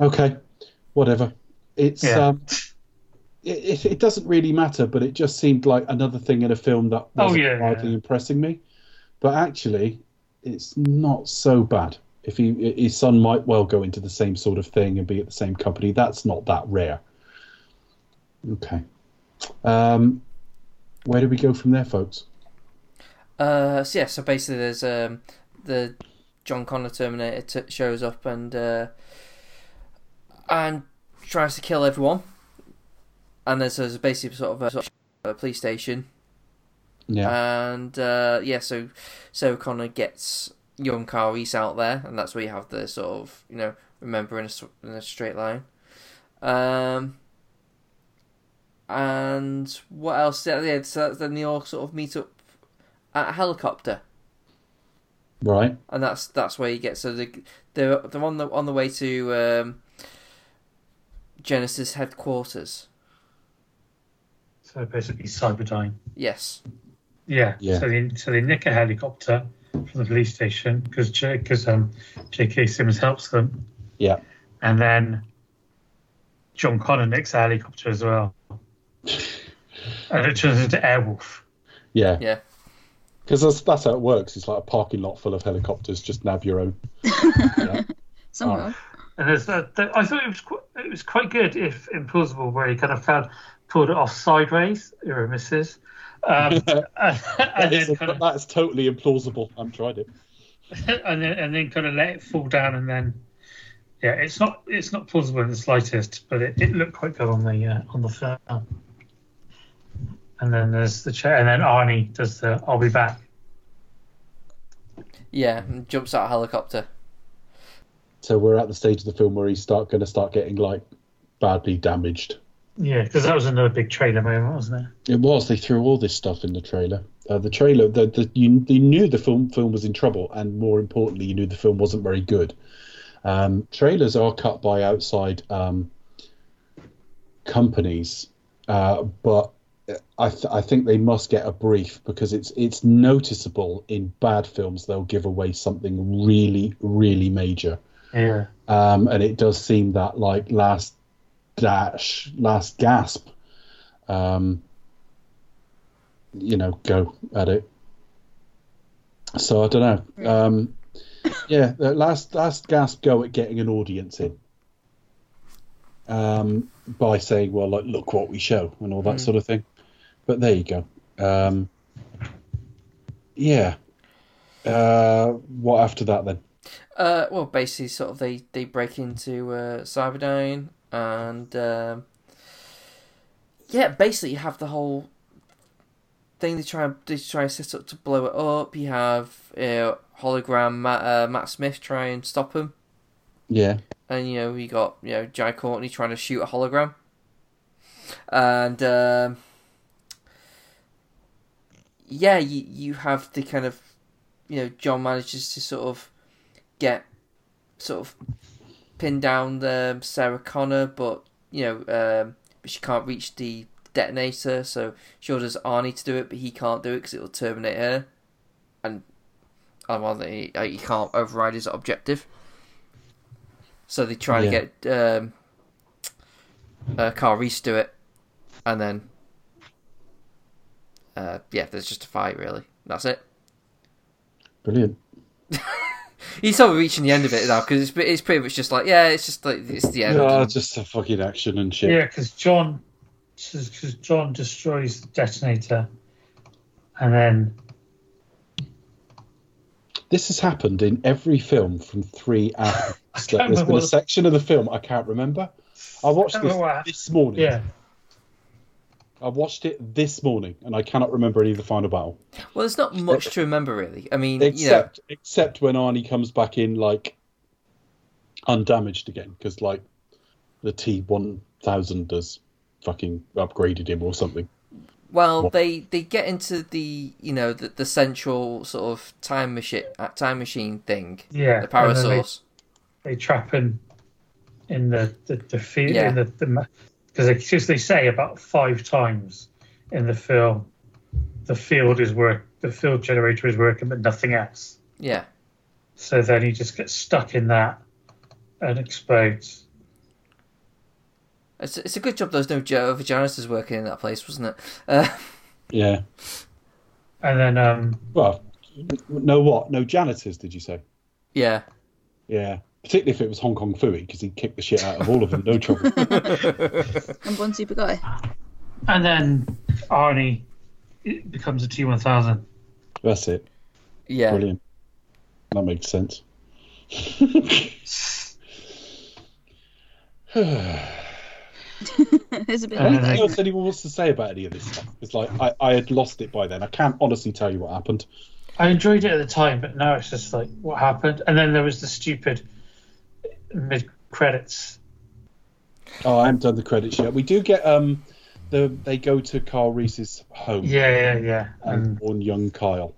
Okay, whatever. It's Yeah. um, it, it, doesn't really matter, but it just seemed like another thing in a film that Oh, wasn't yeah, hardly yeah. impressing me. But actually, it's not so bad. If he, his son might well go into the same sort of thing and be at the same company, that's not that rare. Okay. Um, where do we go from there, folks? Uh, so yeah, so basically, there's um, the John Connor Terminator t- shows up and uh, and tries to kill everyone. And there's, there's basically sort of a, sort of a police station, Yeah. and uh, yeah, so so Connor gets young Carl Reese out there, and that's where you have the sort of you know remember in a, in a straight line. Um, and what else? Yeah, yeah, so then they all sort of meet up at a helicopter, right. and that's that's where you get. So they they're they're on the on the way to um, Genisys headquarters. so basically Cyberdyne. Yes. Yeah. Yeah. So they so they nick a helicopter from the police station because because um J.K. Simmons helps them, Yeah. and then John Connor nicks a helicopter as well, and it turns into Airwolf. Yeah. Yeah. Because that's, that's how it works. It's like a parking lot full of helicopters. Just nab your own. Somewhere. And there's that, that I thought it was quite, it was quite good, if implausible, where he kind of found pulled it off sideways, or misses, um, and, and is, then kind of that's totally implausible. I've tried it. and then and then kind of let it fall down and then yeah it's not it's not plausible in the slightest but it, it looked quite good on the uh, on the film and then there's the chair and then arnie does the i'll be back Yeah, jumps out of helicopter. So we're at the stage of the film where he's start going to start getting like badly damaged. yeah because that was another big trailer moment wasn't it It was. They threw all this stuff in the trailer. Uh, the trailer, the, the you, you knew the film film was in trouble, and more importantly, you knew the film wasn't very good. Um, trailers are cut by outside um, companies, uh, but I, th- I think they must get a brief because it's it's noticeable in bad films they'll give away something really really major. yeah um, and it does seem that like last dash, last gasp, um, you know, go at it. So I don't know. Um, yeah, the last last gasp go at getting an audience in. Um, by saying, well, like, look what we show and all that sort of thing. But there you go. Um, yeah. Uh, what after that then? Uh, well, basically, sort of they, they break into uh, Cyberdyne, and um, yeah, basically you have the whole thing they try they try and set up to blow it up. You have you know, hologram Matt, uh, Matt Smith try and stop him, Yeah. and you know you got you know Jai Courtney trying to shoot a hologram, and um, yeah, you you have the kind of you know John manages to sort of get sort of pin down um, Sarah Connor, but you know, um, but she can't reach the detonator, so she orders Arnie to do it, but he can't do it because it'll terminate her, and and well, he, uh, he can't override his objective. So they try Yeah. to get um, uh, Carl Reese to do it, and then uh, yeah, there's just a fight really. That's it. Brilliant. He's sort of reaching the end of it now because it's, it's pretty much just like yeah, it's just like it's the end. Yeah, just a fucking action and shit. yeah because john because john destroys the detonator and then This has happened in every film from three hours. can't There's remember been a section of the film I can't remember. I watched can't this this morning. Yeah. I watched it this morning, and I cannot remember any of the final battle. Well, there's not much to remember really. I mean, you know, except except when Arnie comes back in like undamaged again because like the T one thousand has fucking upgraded him or something. well, What? they they get into the you know the, the central sort of time machine uh, time machine thing, Yeah. the power and then they- source. They, trap him in the the, the field Yeah. in the the because they, 'cause they say about five times in the film the field is work the field generator is working but nothing else. Yeah, So then he just gets stuck in that and explodes. it's it's a good job. There's no jo- vaginas working in that place, wasn't it? Uh, Yeah. And then um Well, no what? No janitors? Did you say? yeah, Yeah. Particularly if it was Hong Kong Phooey because he kicked the shit out of all of them, no trouble. And one super guy. and then Arnie becomes a T one thousand. That's it. yeah. Brilliant. That makes sense. There's a bit And of then Anything else anyone wants to say about any of this stuff? It's like I, I had lost it by then. I can't honestly tell you what happened. I enjoyed it at the time, but now it's just like what happened. And then there was the stupid mid credits. Oh, I haven't done the credits yet. We do get um the they go to Kyle Reese's home Yeah, yeah, yeah. and And born young Kyle.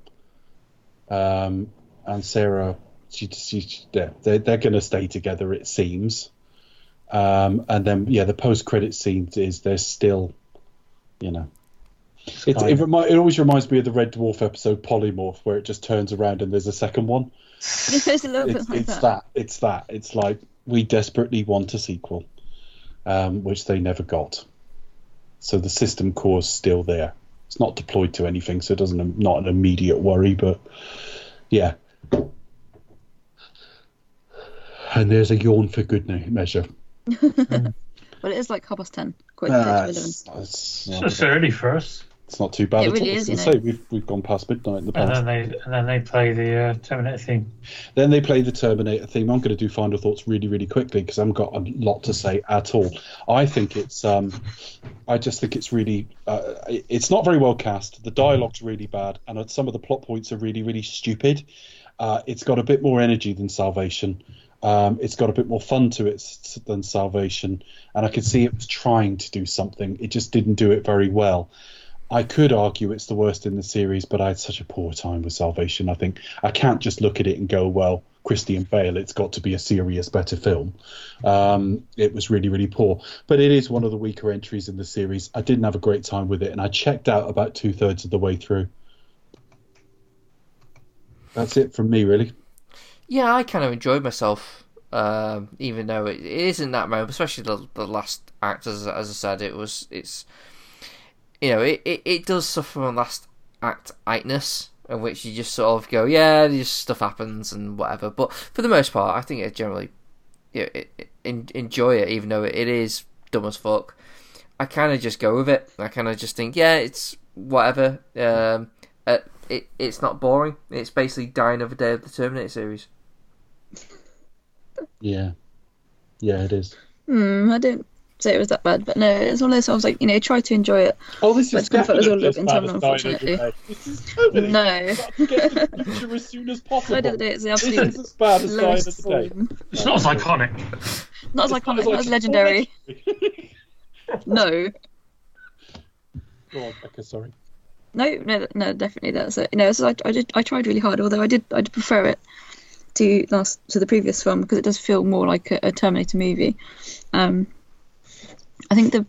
Um and Sarah she, she yeah, they're they're gonna stay together it seems. Um and then yeah, the post credit scene is there's still you know it, kind it, remi- it always reminds me of the Red Dwarf episode Polymorph, where it just turns around and there's a second one. It's a little It's, bit like it's that. that. It's that. It's like we desperately want a sequel, um, which they never got. So the system core is still there. It's not deployed to anything, so it doesn't not an immediate worry. But yeah. And there's a yawn for good measure. But it is like half past ten. Quite uh, it's, it's it's not, just early for us. It's not too bad It at really all. I is, was you say we've we've gone past midnight in the past. And then they and then they play the uh, Terminator theme. Then they play the Terminator theme. I'm going to do final thoughts really, really quickly because I haven't got a lot to say at all. I think it's, um, I just think it's really, uh, it's not very well cast. The dialogue's really bad, and some of the plot points are really, really stupid. Uh, it's got a bit more energy than Salvation. Um, it's got a bit more fun to it than Salvation, and I could see it was trying to do something. It just didn't do it very well. I could argue it's the worst in the series, but I had such a poor time with Salvation. I think I can't just look at it and go, well, Christian Bale, it's got to be a serious, better film. Um, it was really, really poor. But it is one of the weaker entries in the series. I didn't have a great time with it, and I checked out about two thirds of the way through. That's it from me, really. Yeah, I kind of enjoyed myself, um, even though it, it isn't that moment, especially the, the last act. As, as I said, it was it's you know it, it, it does suffer from last act ightness, in which you just sort of go, yeah, just stuff happens and whatever. But for the most part, I think it generally you know, it, it, enjoy it, even though it, it is dumb as fuck. I kind of just go with it. I kind of just think, yeah, it's whatever. Um, uh, it it's not boring. It's basically Die Another Day of the Terminator series. Yeah. Yeah, it is. Hmm, I don't say it was that bad, but no, it's one of those. I was like, you know, try to enjoy it. Oh, this But is it's gonna put us all definitely as in bad as unfortunately. This is totally No. get to the future as soon as possible. I don't think it's the This absolute is as bad as Dying lowest Every Day. form. It's not as iconic. Not as It's iconic, not not as legendary. No, Go on, Becca, sorry. no, no, no, definitely that's it. You know, so I, I did, I tried really hard. Although I did, I did prefer it to last to the previous film because it does feel more like a, a Terminator movie. Um, I think the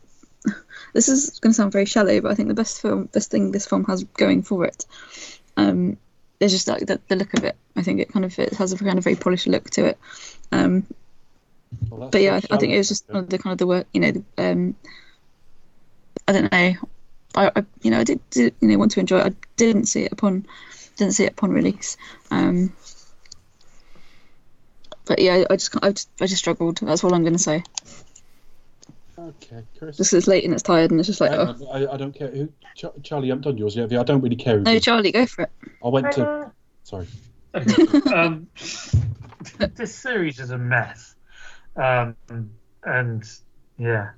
this is going to sound very shallow, but I think the best film, best thing this film has going for it, um, is just like the, the look of it. I think it kind of it has a kind of very polished look to it. Um, Well, but yeah, I, I think it was just one of the kind of the work, you know, the, um, I don't know, I, I you know I did, did you know want to enjoy it. I didn't see it upon didn't see it upon release. Um, but yeah, I just I just, I just struggled. That's all I'm going to say. Okay, Chris. Just 'cause it's late and it's tired and it's just like, I, oh I, I don't care who. Ch- Charlie, I haven't done yours yet. I don't really care. No, yours. Charlie, go for it. I went to. Sorry. um, this series is a mess, um, and yeah,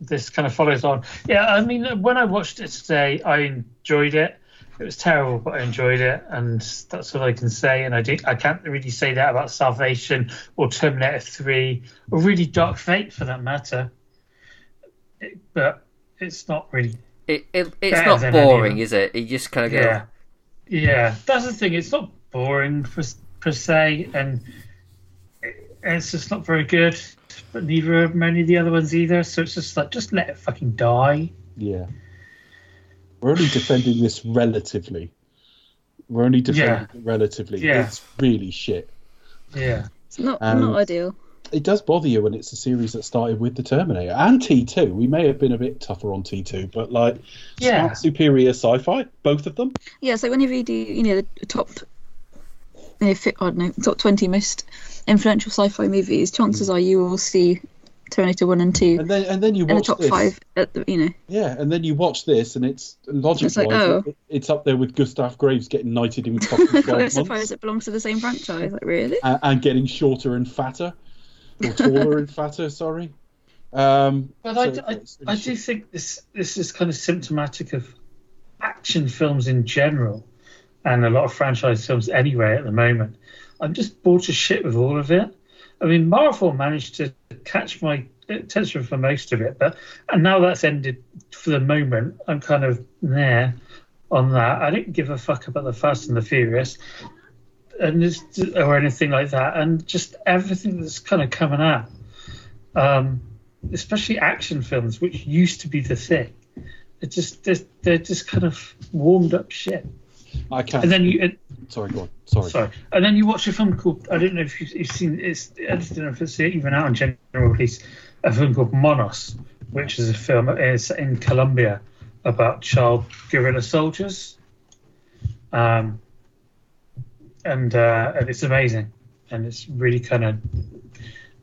this kind of follows on. Yeah, I mean, when I watched it today, I enjoyed it. It was terrible, but I enjoyed it, and that's all I can say. And I do, I can't really say that about Salvation or Terminator Three or really Dark Fate for that matter. It- but it's not really It, it it's not than boring, is it? You just kind of go, Yeah, yeah. That's the thing. It's not boring per, per se, and it- it's just not very good. But neither are many of the other ones either. So it's just like, just let it fucking die. Yeah. We're only defending this relatively. We're only defending Yeah. it relatively. Yeah. It's really shit. Yeah, It's not Um, not ideal. It does bother you when it's a series that started with the Terminator and T2. We may have been a bit tougher on T2, but like, Yeah. smart, superior sci-fi, both of them. Yeah, so whenever you do, you know, the top, you know, I don't oh, know, top twenty most influential sci-fi movies, chances mm. are you will see Terminator One and Two And then and then you in the top this. five. At the, you know, Yeah, and then you watch this, and it's logic It's like, oh. it, it's up there with Gustav Graves getting knighted in I'm surprised it belongs to the same franchise. Like, really? and, and getting shorter and fatter, or taller and fatter. Sorry. Um, but I, I, I do think this this is kind of symptomatic of action films in general, and a lot of franchise films anyway at the moment. I'm just bored to shit with all of it. I mean, Marvel managed to catch my attention for most of it, but and now that's ended for the moment. I'm kind of there on that. I didn't give a fuck about the Fast and the Furious, and just, or anything like that, and just everything that's kind of coming out. Um, especially action films, which used to be the thing. It just they're, they're just kind of warmed up shit. I can't. And then you and, Sorry, go on. Sorry. sorry, and then you watch a film called I don't know if you've, you've seen it's I don't know if it's even out in general release. A film called Monos, which is a film is in Colombia about child guerrilla soldiers. Um, and uh, it's amazing, and it's really kind of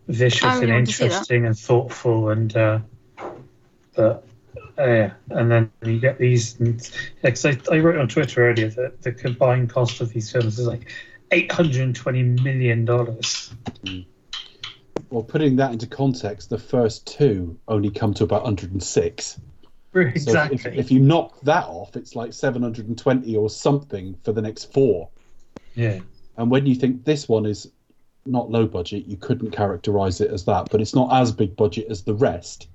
vicious really and want to see that. interesting and thoughtful, and uh, but uh, yeah, and then you get these. And, yeah, 'cause I, I wrote on Twitter earlier that the combined cost of these films is like eight hundred and twenty million dollars. Well, putting that into context, the first two only come to about 106. So if- Exactly. if, if you knock that off, it's like 720 or something for the next four. Yeah. And when you think this one is not low budget, you couldn't characterize it as that, but it's not as big budget as the rest.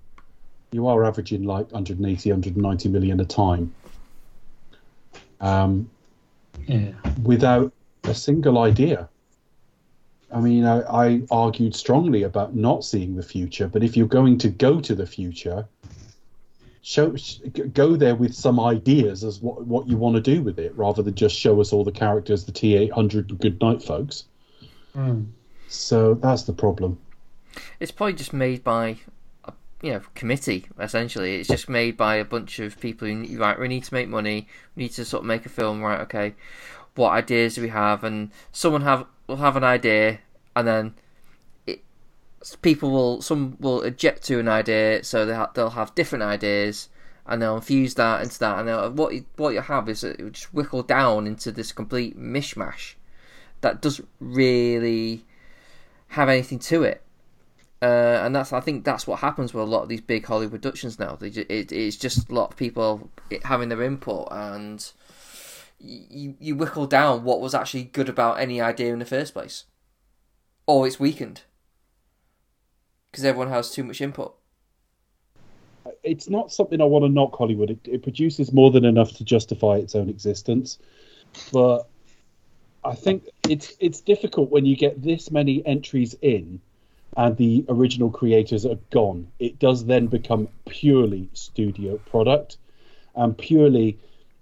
You are averaging like 180, 190 million a time. Um, Yeah. without a single idea. I mean, I, I argued strongly about not seeing the future, but if you're going to go to the future, show go there with some ideas as what what you want to do with it, rather than just show us all the characters, the T800 and good night folks. Mm. So that's the problem. it's probably just made by a you know committee essentially it's just made by a bunch of people who need- right we need to make money we need to sort of make a film right okay what ideas do we have and someone have will have an idea and then it, people will some will object to an idea so they ha- they'll have different ideas and they'll infuse that into that and what you, what you have is it just whittle down into this complete mishmash that doesn't really have anything to it. Uh, and that's I think that's what happens with a lot of these big Hollywood productions now. They ju- it, it's just a lot of people having their input, and you you down what was actually good about any idea in the first place, or it's weakened because everyone has too much input. It's not something I want to knock Hollywood. It, it produces more than enough to justify its own existence, but I think it's it's difficult when you get this many entries in and the original creators are gone. It does then become purely studio product and purely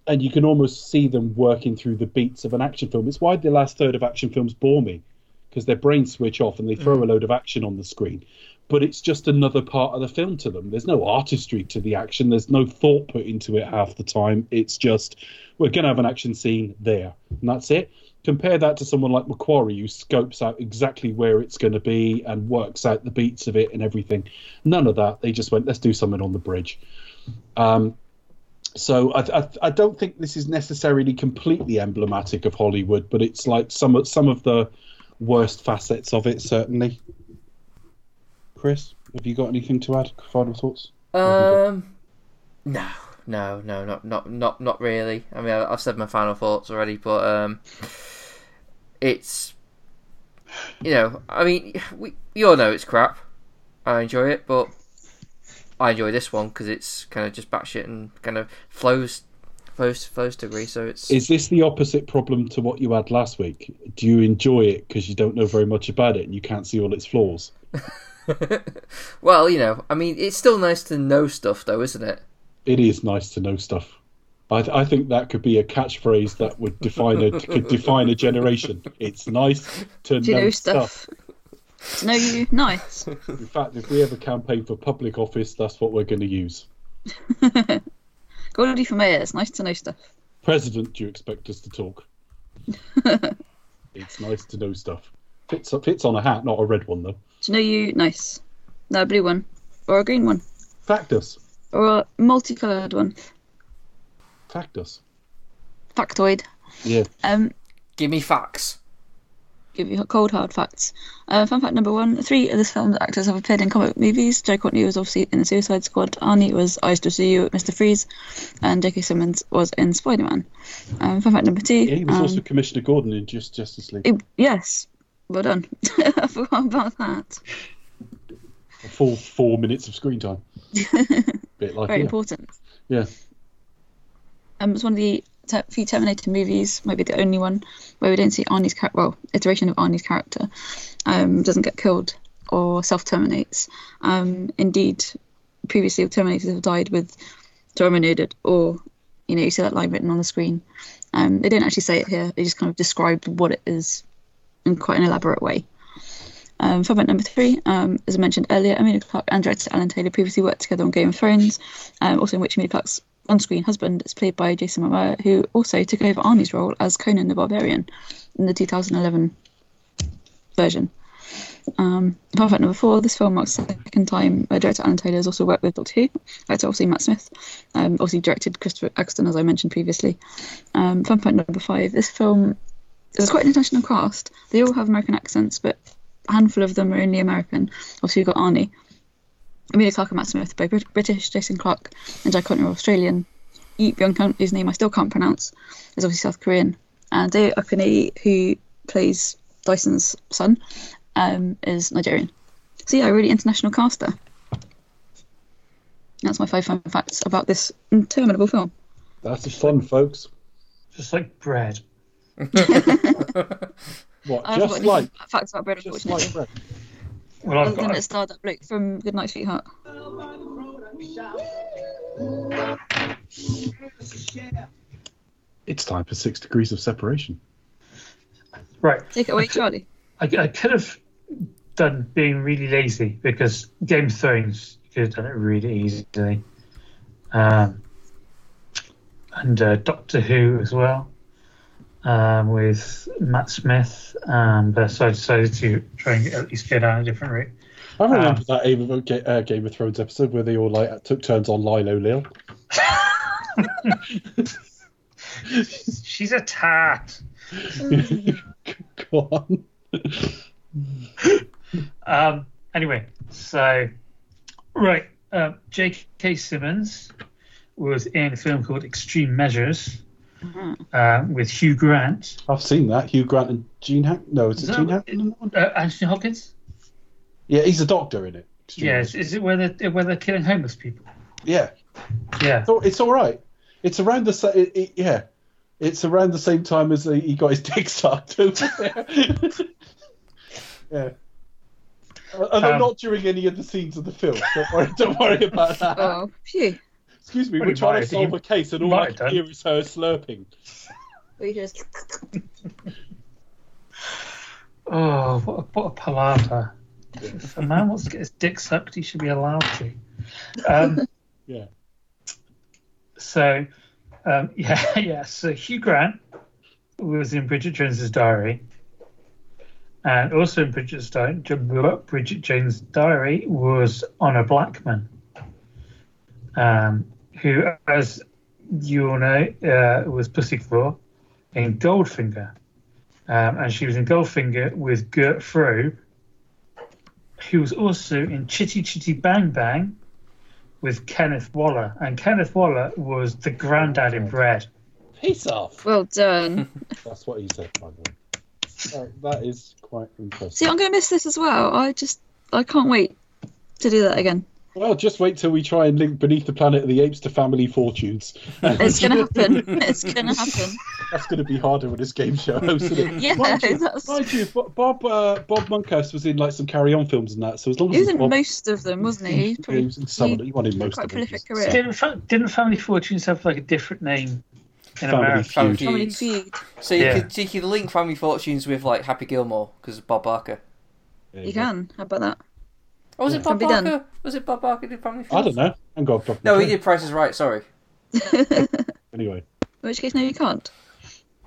and you can almost see them working through the beats of an action film. It's why the last third of action films bore me because their brains switch off and they throw mm. a load of action on the screen. But it's just another part of the film to them. There's no artistry to the action. There's no thought put into it half the time. It's just we're going to have an action scene there, and that's it. Compare that to someone like McQuarrie, who scopes out exactly where it's going to be and works out the beats of it and everything. None of that. They just went, let's do something on the bridge. Um, so I, I, I don't think this is necessarily completely emblematic of Hollywood, but it's like some some of the worst facets of it, certainly. Chris, have you got anything to add? Final thoughts? Um, no, no, no, not not not not really. I mean, I've said my final thoughts already, but um, it's you know, I mean, we you all know it's crap. I enjoy it, but I enjoy this one because it's kind of just batshit and kind of flows flows flows to agree. So it's Is this the opposite problem to what you had last week? Do you enjoy it because you don't know very much about it and you can't see all its flaws? well, you know, I mean, it's still nice to know stuff, though, isn't it? It is nice to know stuff. I, th- I think that could be a catchphrase that would define a could define a generation. It's nice to Do know, know stuff. stuff? To know you, nice. In fact, if we ever campaign for public office, that's what we're going to use. Goldie for mayor. It's nice to know stuff. President, do you expect us to talk? it's nice to know stuff. Fits fits on a hat, not a red one though. To know you, nice. No, a blue one. Or a green one. Factus, Or a multicoloured one. factus. Factoid. Yeah. Um, Give me facts. give you cold hard facts. Uh, fun fact number one: three of this film's actors have appeared in comic movies. Jai Courtney was obviously in the Suicide Squad. Arnie was I Still See You, Mr. Freeze, and J.K. Simmons was in Spider Man. Um, fun fact number two: Yeah, he was um, also Commissioner Gordon in Just Justice League. he- yes, well done. I forgot about that. A full four minutes of screen time. Bit like Very yeah. important. Yeah. Um, it's one of the te- few Terminator movies, maybe the only one, where we don't see Arnie's character, well, iteration of Arnie's character, um, doesn't get killed or self terminates. Um, indeed, previously Terminators have died with terminated, or, you know, you see that line written on the screen. Um, they don't actually say it here, they just kind of describe what it is in quite an elaborate way. Um, fun fact number three, um, as I mentioned earlier, Emilia Clarke and director Alan Taylor previously worked together on Game of Thrones, um, also in which Emilia Clarke's on-screen husband is played by Jason Momoa, who also took over Arnie's role as Conan the Barbarian in the 2011 version. Um, fun fact number four, this film marks the second time uh, director Alan Taylor has also worked with Doctor Who. Actor obviously Matt Smith, um, obviously directed Christopher Eccleston, as I mentioned previously. Um, fun fact number five, this film is quite an international cast. They all have American accents, but a handful of them are only American. Obviously, you've got Arnie. Emilia Clarke and Matt Smith, both British, Jason Clarke and Jai Courtney are Australian. Yi Byung-hun, whose name I still can't pronounce, is obviously South Korean. And Dayo Okeniyi, who plays Dyson's son, um, is Nigerian. So yeah, a really international cast there. That's my five fun facts about this interminable film. That's the fun, folks. Just like bread. What? I haven't got Just any like, facts about bread, just like bread. Well, I've than got. it starred that bloke from Goodnight Sweetheart. It's time for six degrees of separation. Right. Take it away, Charlie. I, I could have done being really lazy because Game of Thrones could have done it really easily, um, and uh, Doctor Who as well um, with Matt Smith. Um, but so I decided to try and at least go down a different route. I remember Um, that Game of, uh, Game of Thrones episode where they all like took turns on Lilo Lil. She's a tat. Go on. Um, anyway, so right, um, J.K. Simmons was in a film called Extreme Measures um, with Hugh Grant. I've seen that. Hugh Grant and Gene Hack. No, is it Is that Gene what- Hackman? in that one? Uh, Anthony Hopkins. Yeah, he's a doctor in it. Yes, is it where they're where they're killing homeless people? Yeah. Yeah. So it's all right. It's around the same. It, it- yeah, it's around the same time as he got his dick sucked. yeah. And Um, not during any of the scenes of the film. Don't worry, don't worry about that. Oh, phew. Excuse me, we're trying to solve a case, and all I can done. hear is her slurping. We just Oh, what a, what a palaver! If a man wants to get his dick sucked, he should be allowed to. Um, Yeah. So, um, yeah, yeah. So Hugh Grant was in Bridget Jones's Diary, and also in Bridget's Di- Bridget Jones' Diary was Honor Blackman, um, who, as you all know, uh, was Pussyclaw in Goldfinger. Um, and she was in Goldfinger with Gert Frobe, who was also in Chitty Chitty Bang Bang with Kenneth Waller. And Kenneth Waller was the granddad in Bread. Peace off. Well done. That's what he said, by the way. Oh, that is quite impressive. See, I'm going to miss this as well. I just, I can't wait to do that again. Well, just wait till we try and link Beneath the Planet of the Apes to Family Fortunes. It's going to happen. It's going to happen. That's going to be harder with this game show host, isn't it? Yeah, mind you, that's- mind you, Bo- Bob uh, Bob Monkhouse was in like some Carry On films and that. So as long as He was it's in Bob, most of them, wasn't he? He's he was in some. He, won in most quite of them. prolific career. Didn't, Fa- didn't Family Fortunes have like a different name in Family America? Family Feud. Family Feud. Feud. So you Yeah. could so you could link Family Fortunes with like Happy Gilmore because of Bob Barker. There You go. can. How about that? Oh, was it Bob Can be done. Barker? Was it Bob Barker did Family Feud? I don't know. Hang on, Bob. No, he did Prices Right. Sorry. Anyway, In which case, no, you can't.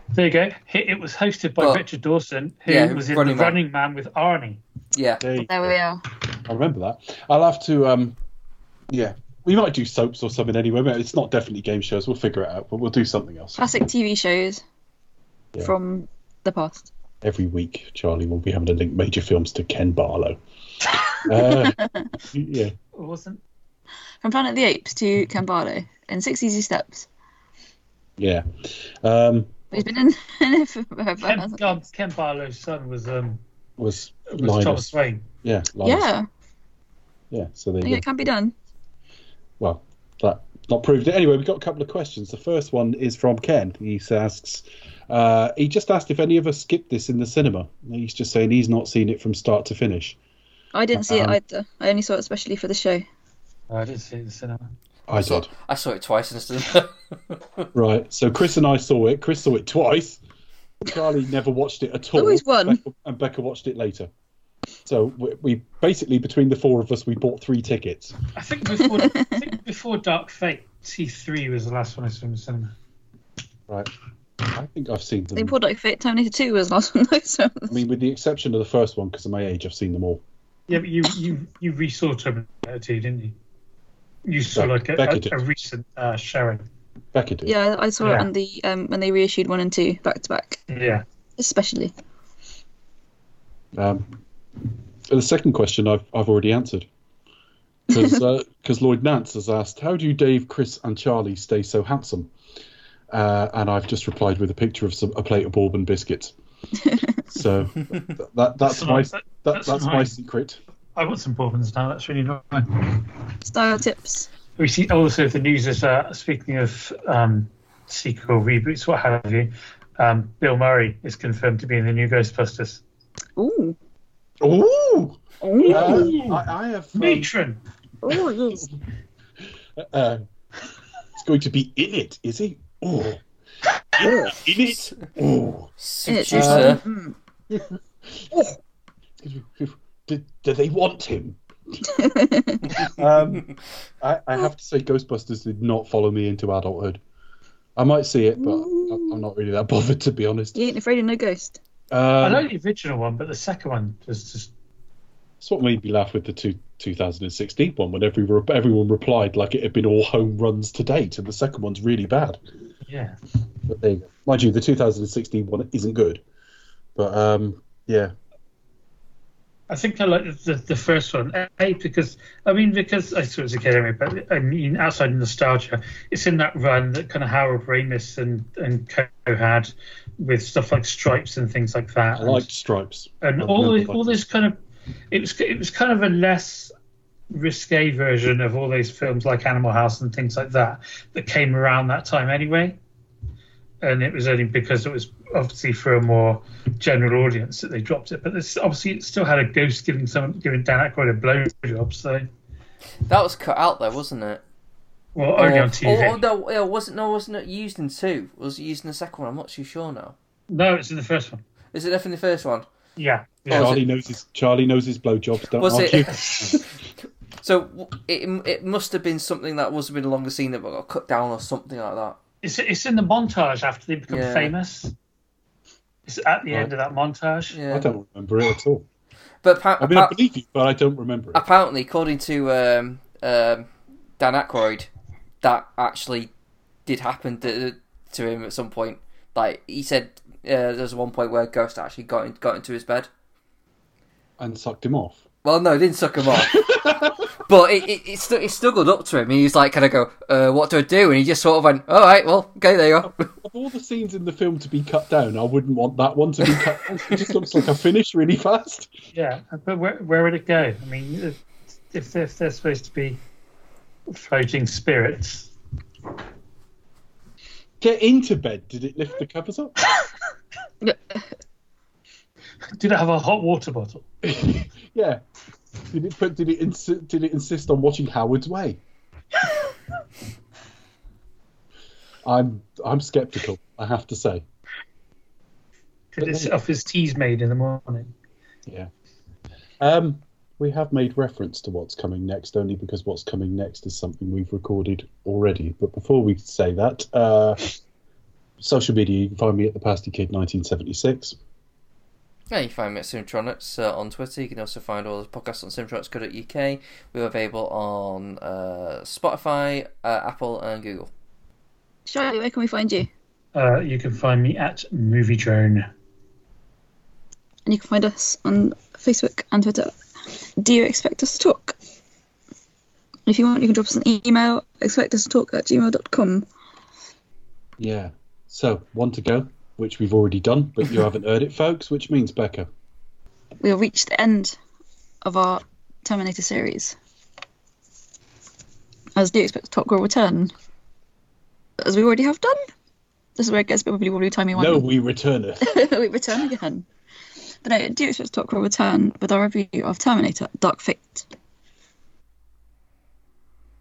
There you go. It it was hosted by Well, Richard Dawson, who yeah, was in Running The Man. Running Man with Arnie. Yeah. there There we are. I remember that. I'll have to. um Yeah, we might do soaps or something anyway. But it's not definitely game shows. We'll figure it out. But we'll do something else Classic TV shows Yeah. from the past. every week. Charlie will be having to link major films to Ken Barlow. Uh, yeah. Awesome. From Planet of the Apes to Ken Barlow in Six Easy Steps. Yeah. Um, He's been in, in it forever. Ken, hasn't um, Ken Barlow's son was um was was Linus. Thomas Wayne. Yeah. Linus. Yeah, Yeah. So there I think it go. can be done. Well, that not proved it. Anyway, we've got a couple of questions. The first one is from Ken. He asks, uh, he just asked if any of us skipped this in the cinema. He's just saying he's not seen it from start to finish. I didn't see it Um, either. I only saw it especially for the show. Oh, I didn't see it in the cinema. I saw, did. I saw it twice in the cinema. Right. So Chris and I saw it. Chris saw it twice. Charlie never watched it at all. Always one. Becca, and Becca watched it later. So we, we basically between the four of us we bought three tickets. I think before I think before Dark Fate, T three was the last one I saw in the cinema. Right. I think I've seen them. think Poor Dark Fate Terminator 2 was the last one I saw. I mean, with the exception of the first one, because of my age, I've seen them all. Yeah, but you you you re-saw Terminator 2, didn't you? You saw Beck- like a, a, a recent uh, showing. Becca did. Yeah, I saw it Yeah. on the um, when they reissued one and two back to back, Yeah. especially. Um, the second question I've, I've already answered. Because Lloyd Nance has asked, How do Dave, Chris, and Charlie stay so handsome? Uh, and I've just replied with a picture of some, a plate of bourbon biscuits. so th- that, that's, That's my, nice. That, That's that's my secret. I want some bourbons now. That's really nice. Style tips. We see also the news is uh, speaking of um, sequel reboots, what have you. Um, Bill Murray is confirmed to be in the new Ghostbusters. Ooh. Ooh! Ooh. Uh, I, I have. Um, Matron. Oh, yes. uh, it's going to be in it, is he? Oh. In it? Oh. It's, Seducer. mm. Do, do they want him? um, I, I have to say, Ghostbusters did not follow me into adulthood. I might see it, but I- I'm not really that bothered, to be honest. You ain't afraid of no ghost. I Um, like the original one, but the second one was just That's what made me laugh with the two, 2016 one when every, everyone replied like it had been all home runs to date, and the second one's really bad. yeah. But there. Mind you, the 2016 one isn't good. But um, yeah, I think I like the, the first one. A because I mean because I saw it as a kid anyway, but I mean outside of nostalgia, it's in that run that kind of Harold Ramis and and Co had with stuff like Stripes and things like that. I liked Stripes. and I all remember all this kind of it was it was kind of a less risque version of all those films like Animal House and things like that that came around that time anyway. And it was only because it was obviously for a more general audience that they dropped it. But this, obviously, it still had a ghost giving someone giving Dan Aykroyd a blowjob. So, That was cut out though, wasn't it? well, only Or- on TV. Or, or no, yeah, wasn't no, wasn't it used in two? Was it used in the second one? I'm not too sure now. No, it's in the first one. Is it definitely the first one? Yeah. yeah. Oh, Charlie knows his Charlie knows his blowjobs. Don't Was argue. it? So it it must have been something that was have been along the scene that got cut down or something like that. It's it's in the montage after they become Yeah. famous. It's at the end of that montage. Yeah. I don't remember it at all. But appa- I mean, I believe you, but I don't remember it. apparently, according to um, um, Dan Aykroyd, that actually did happen to, to him at some point. Like he said, uh, there's one point where Ghost actually got in, got into his bed. And sucked him off. Well, no, it didn't suck him off. but it it, it, stu- it snuggled up to him. And he's like, kind of go, uh, what do I do? And he just sort of went, all right, well, okay, there you go. Of all the scenes in the film to be cut down, I wouldn't want that one to be cut down. It just looks like a finish really fast. Yeah, but where, where would it go? I mean, if, if, they're, if they're supposed to be floating spirits, Get into bed. Did it lift the covers up? did it have a hot water bottle? yeah. Did it put? Did it? Insi- did it insist on watching Howard's Way? I'm I'm skeptical. I have to say. Did it set off his Teasmade in the morning? Yeah. Um, we have made reference to what's coming next only because what's coming next is something we've recorded already. But before we say that, uh, social media, you can find me at the Pasty Kid 1976. Yeah, you can find me at Simtronics uh, on Twitter. You can also find all the podcasts on simtronics.co.uk. We're available on uh, Spotify, uh, Apple, and Google. Charlie, where can we find you? Uh, you can find me at Movie Drone. And you can find us on Facebook and Twitter. Do you expect us to talk? If you want, you can drop us an email, expect us to talk at gmail.com. Yeah. So, one to go, which we've already done, but you haven't heard it, folks, which means Becca. We'll reach the end of our Terminator series. As do you expect Top will return? As we already have done? This is where it gets a bit wobbly timey No, we return it. we return again. But no, do you expect Top will return with our review of Terminator Dark Fate?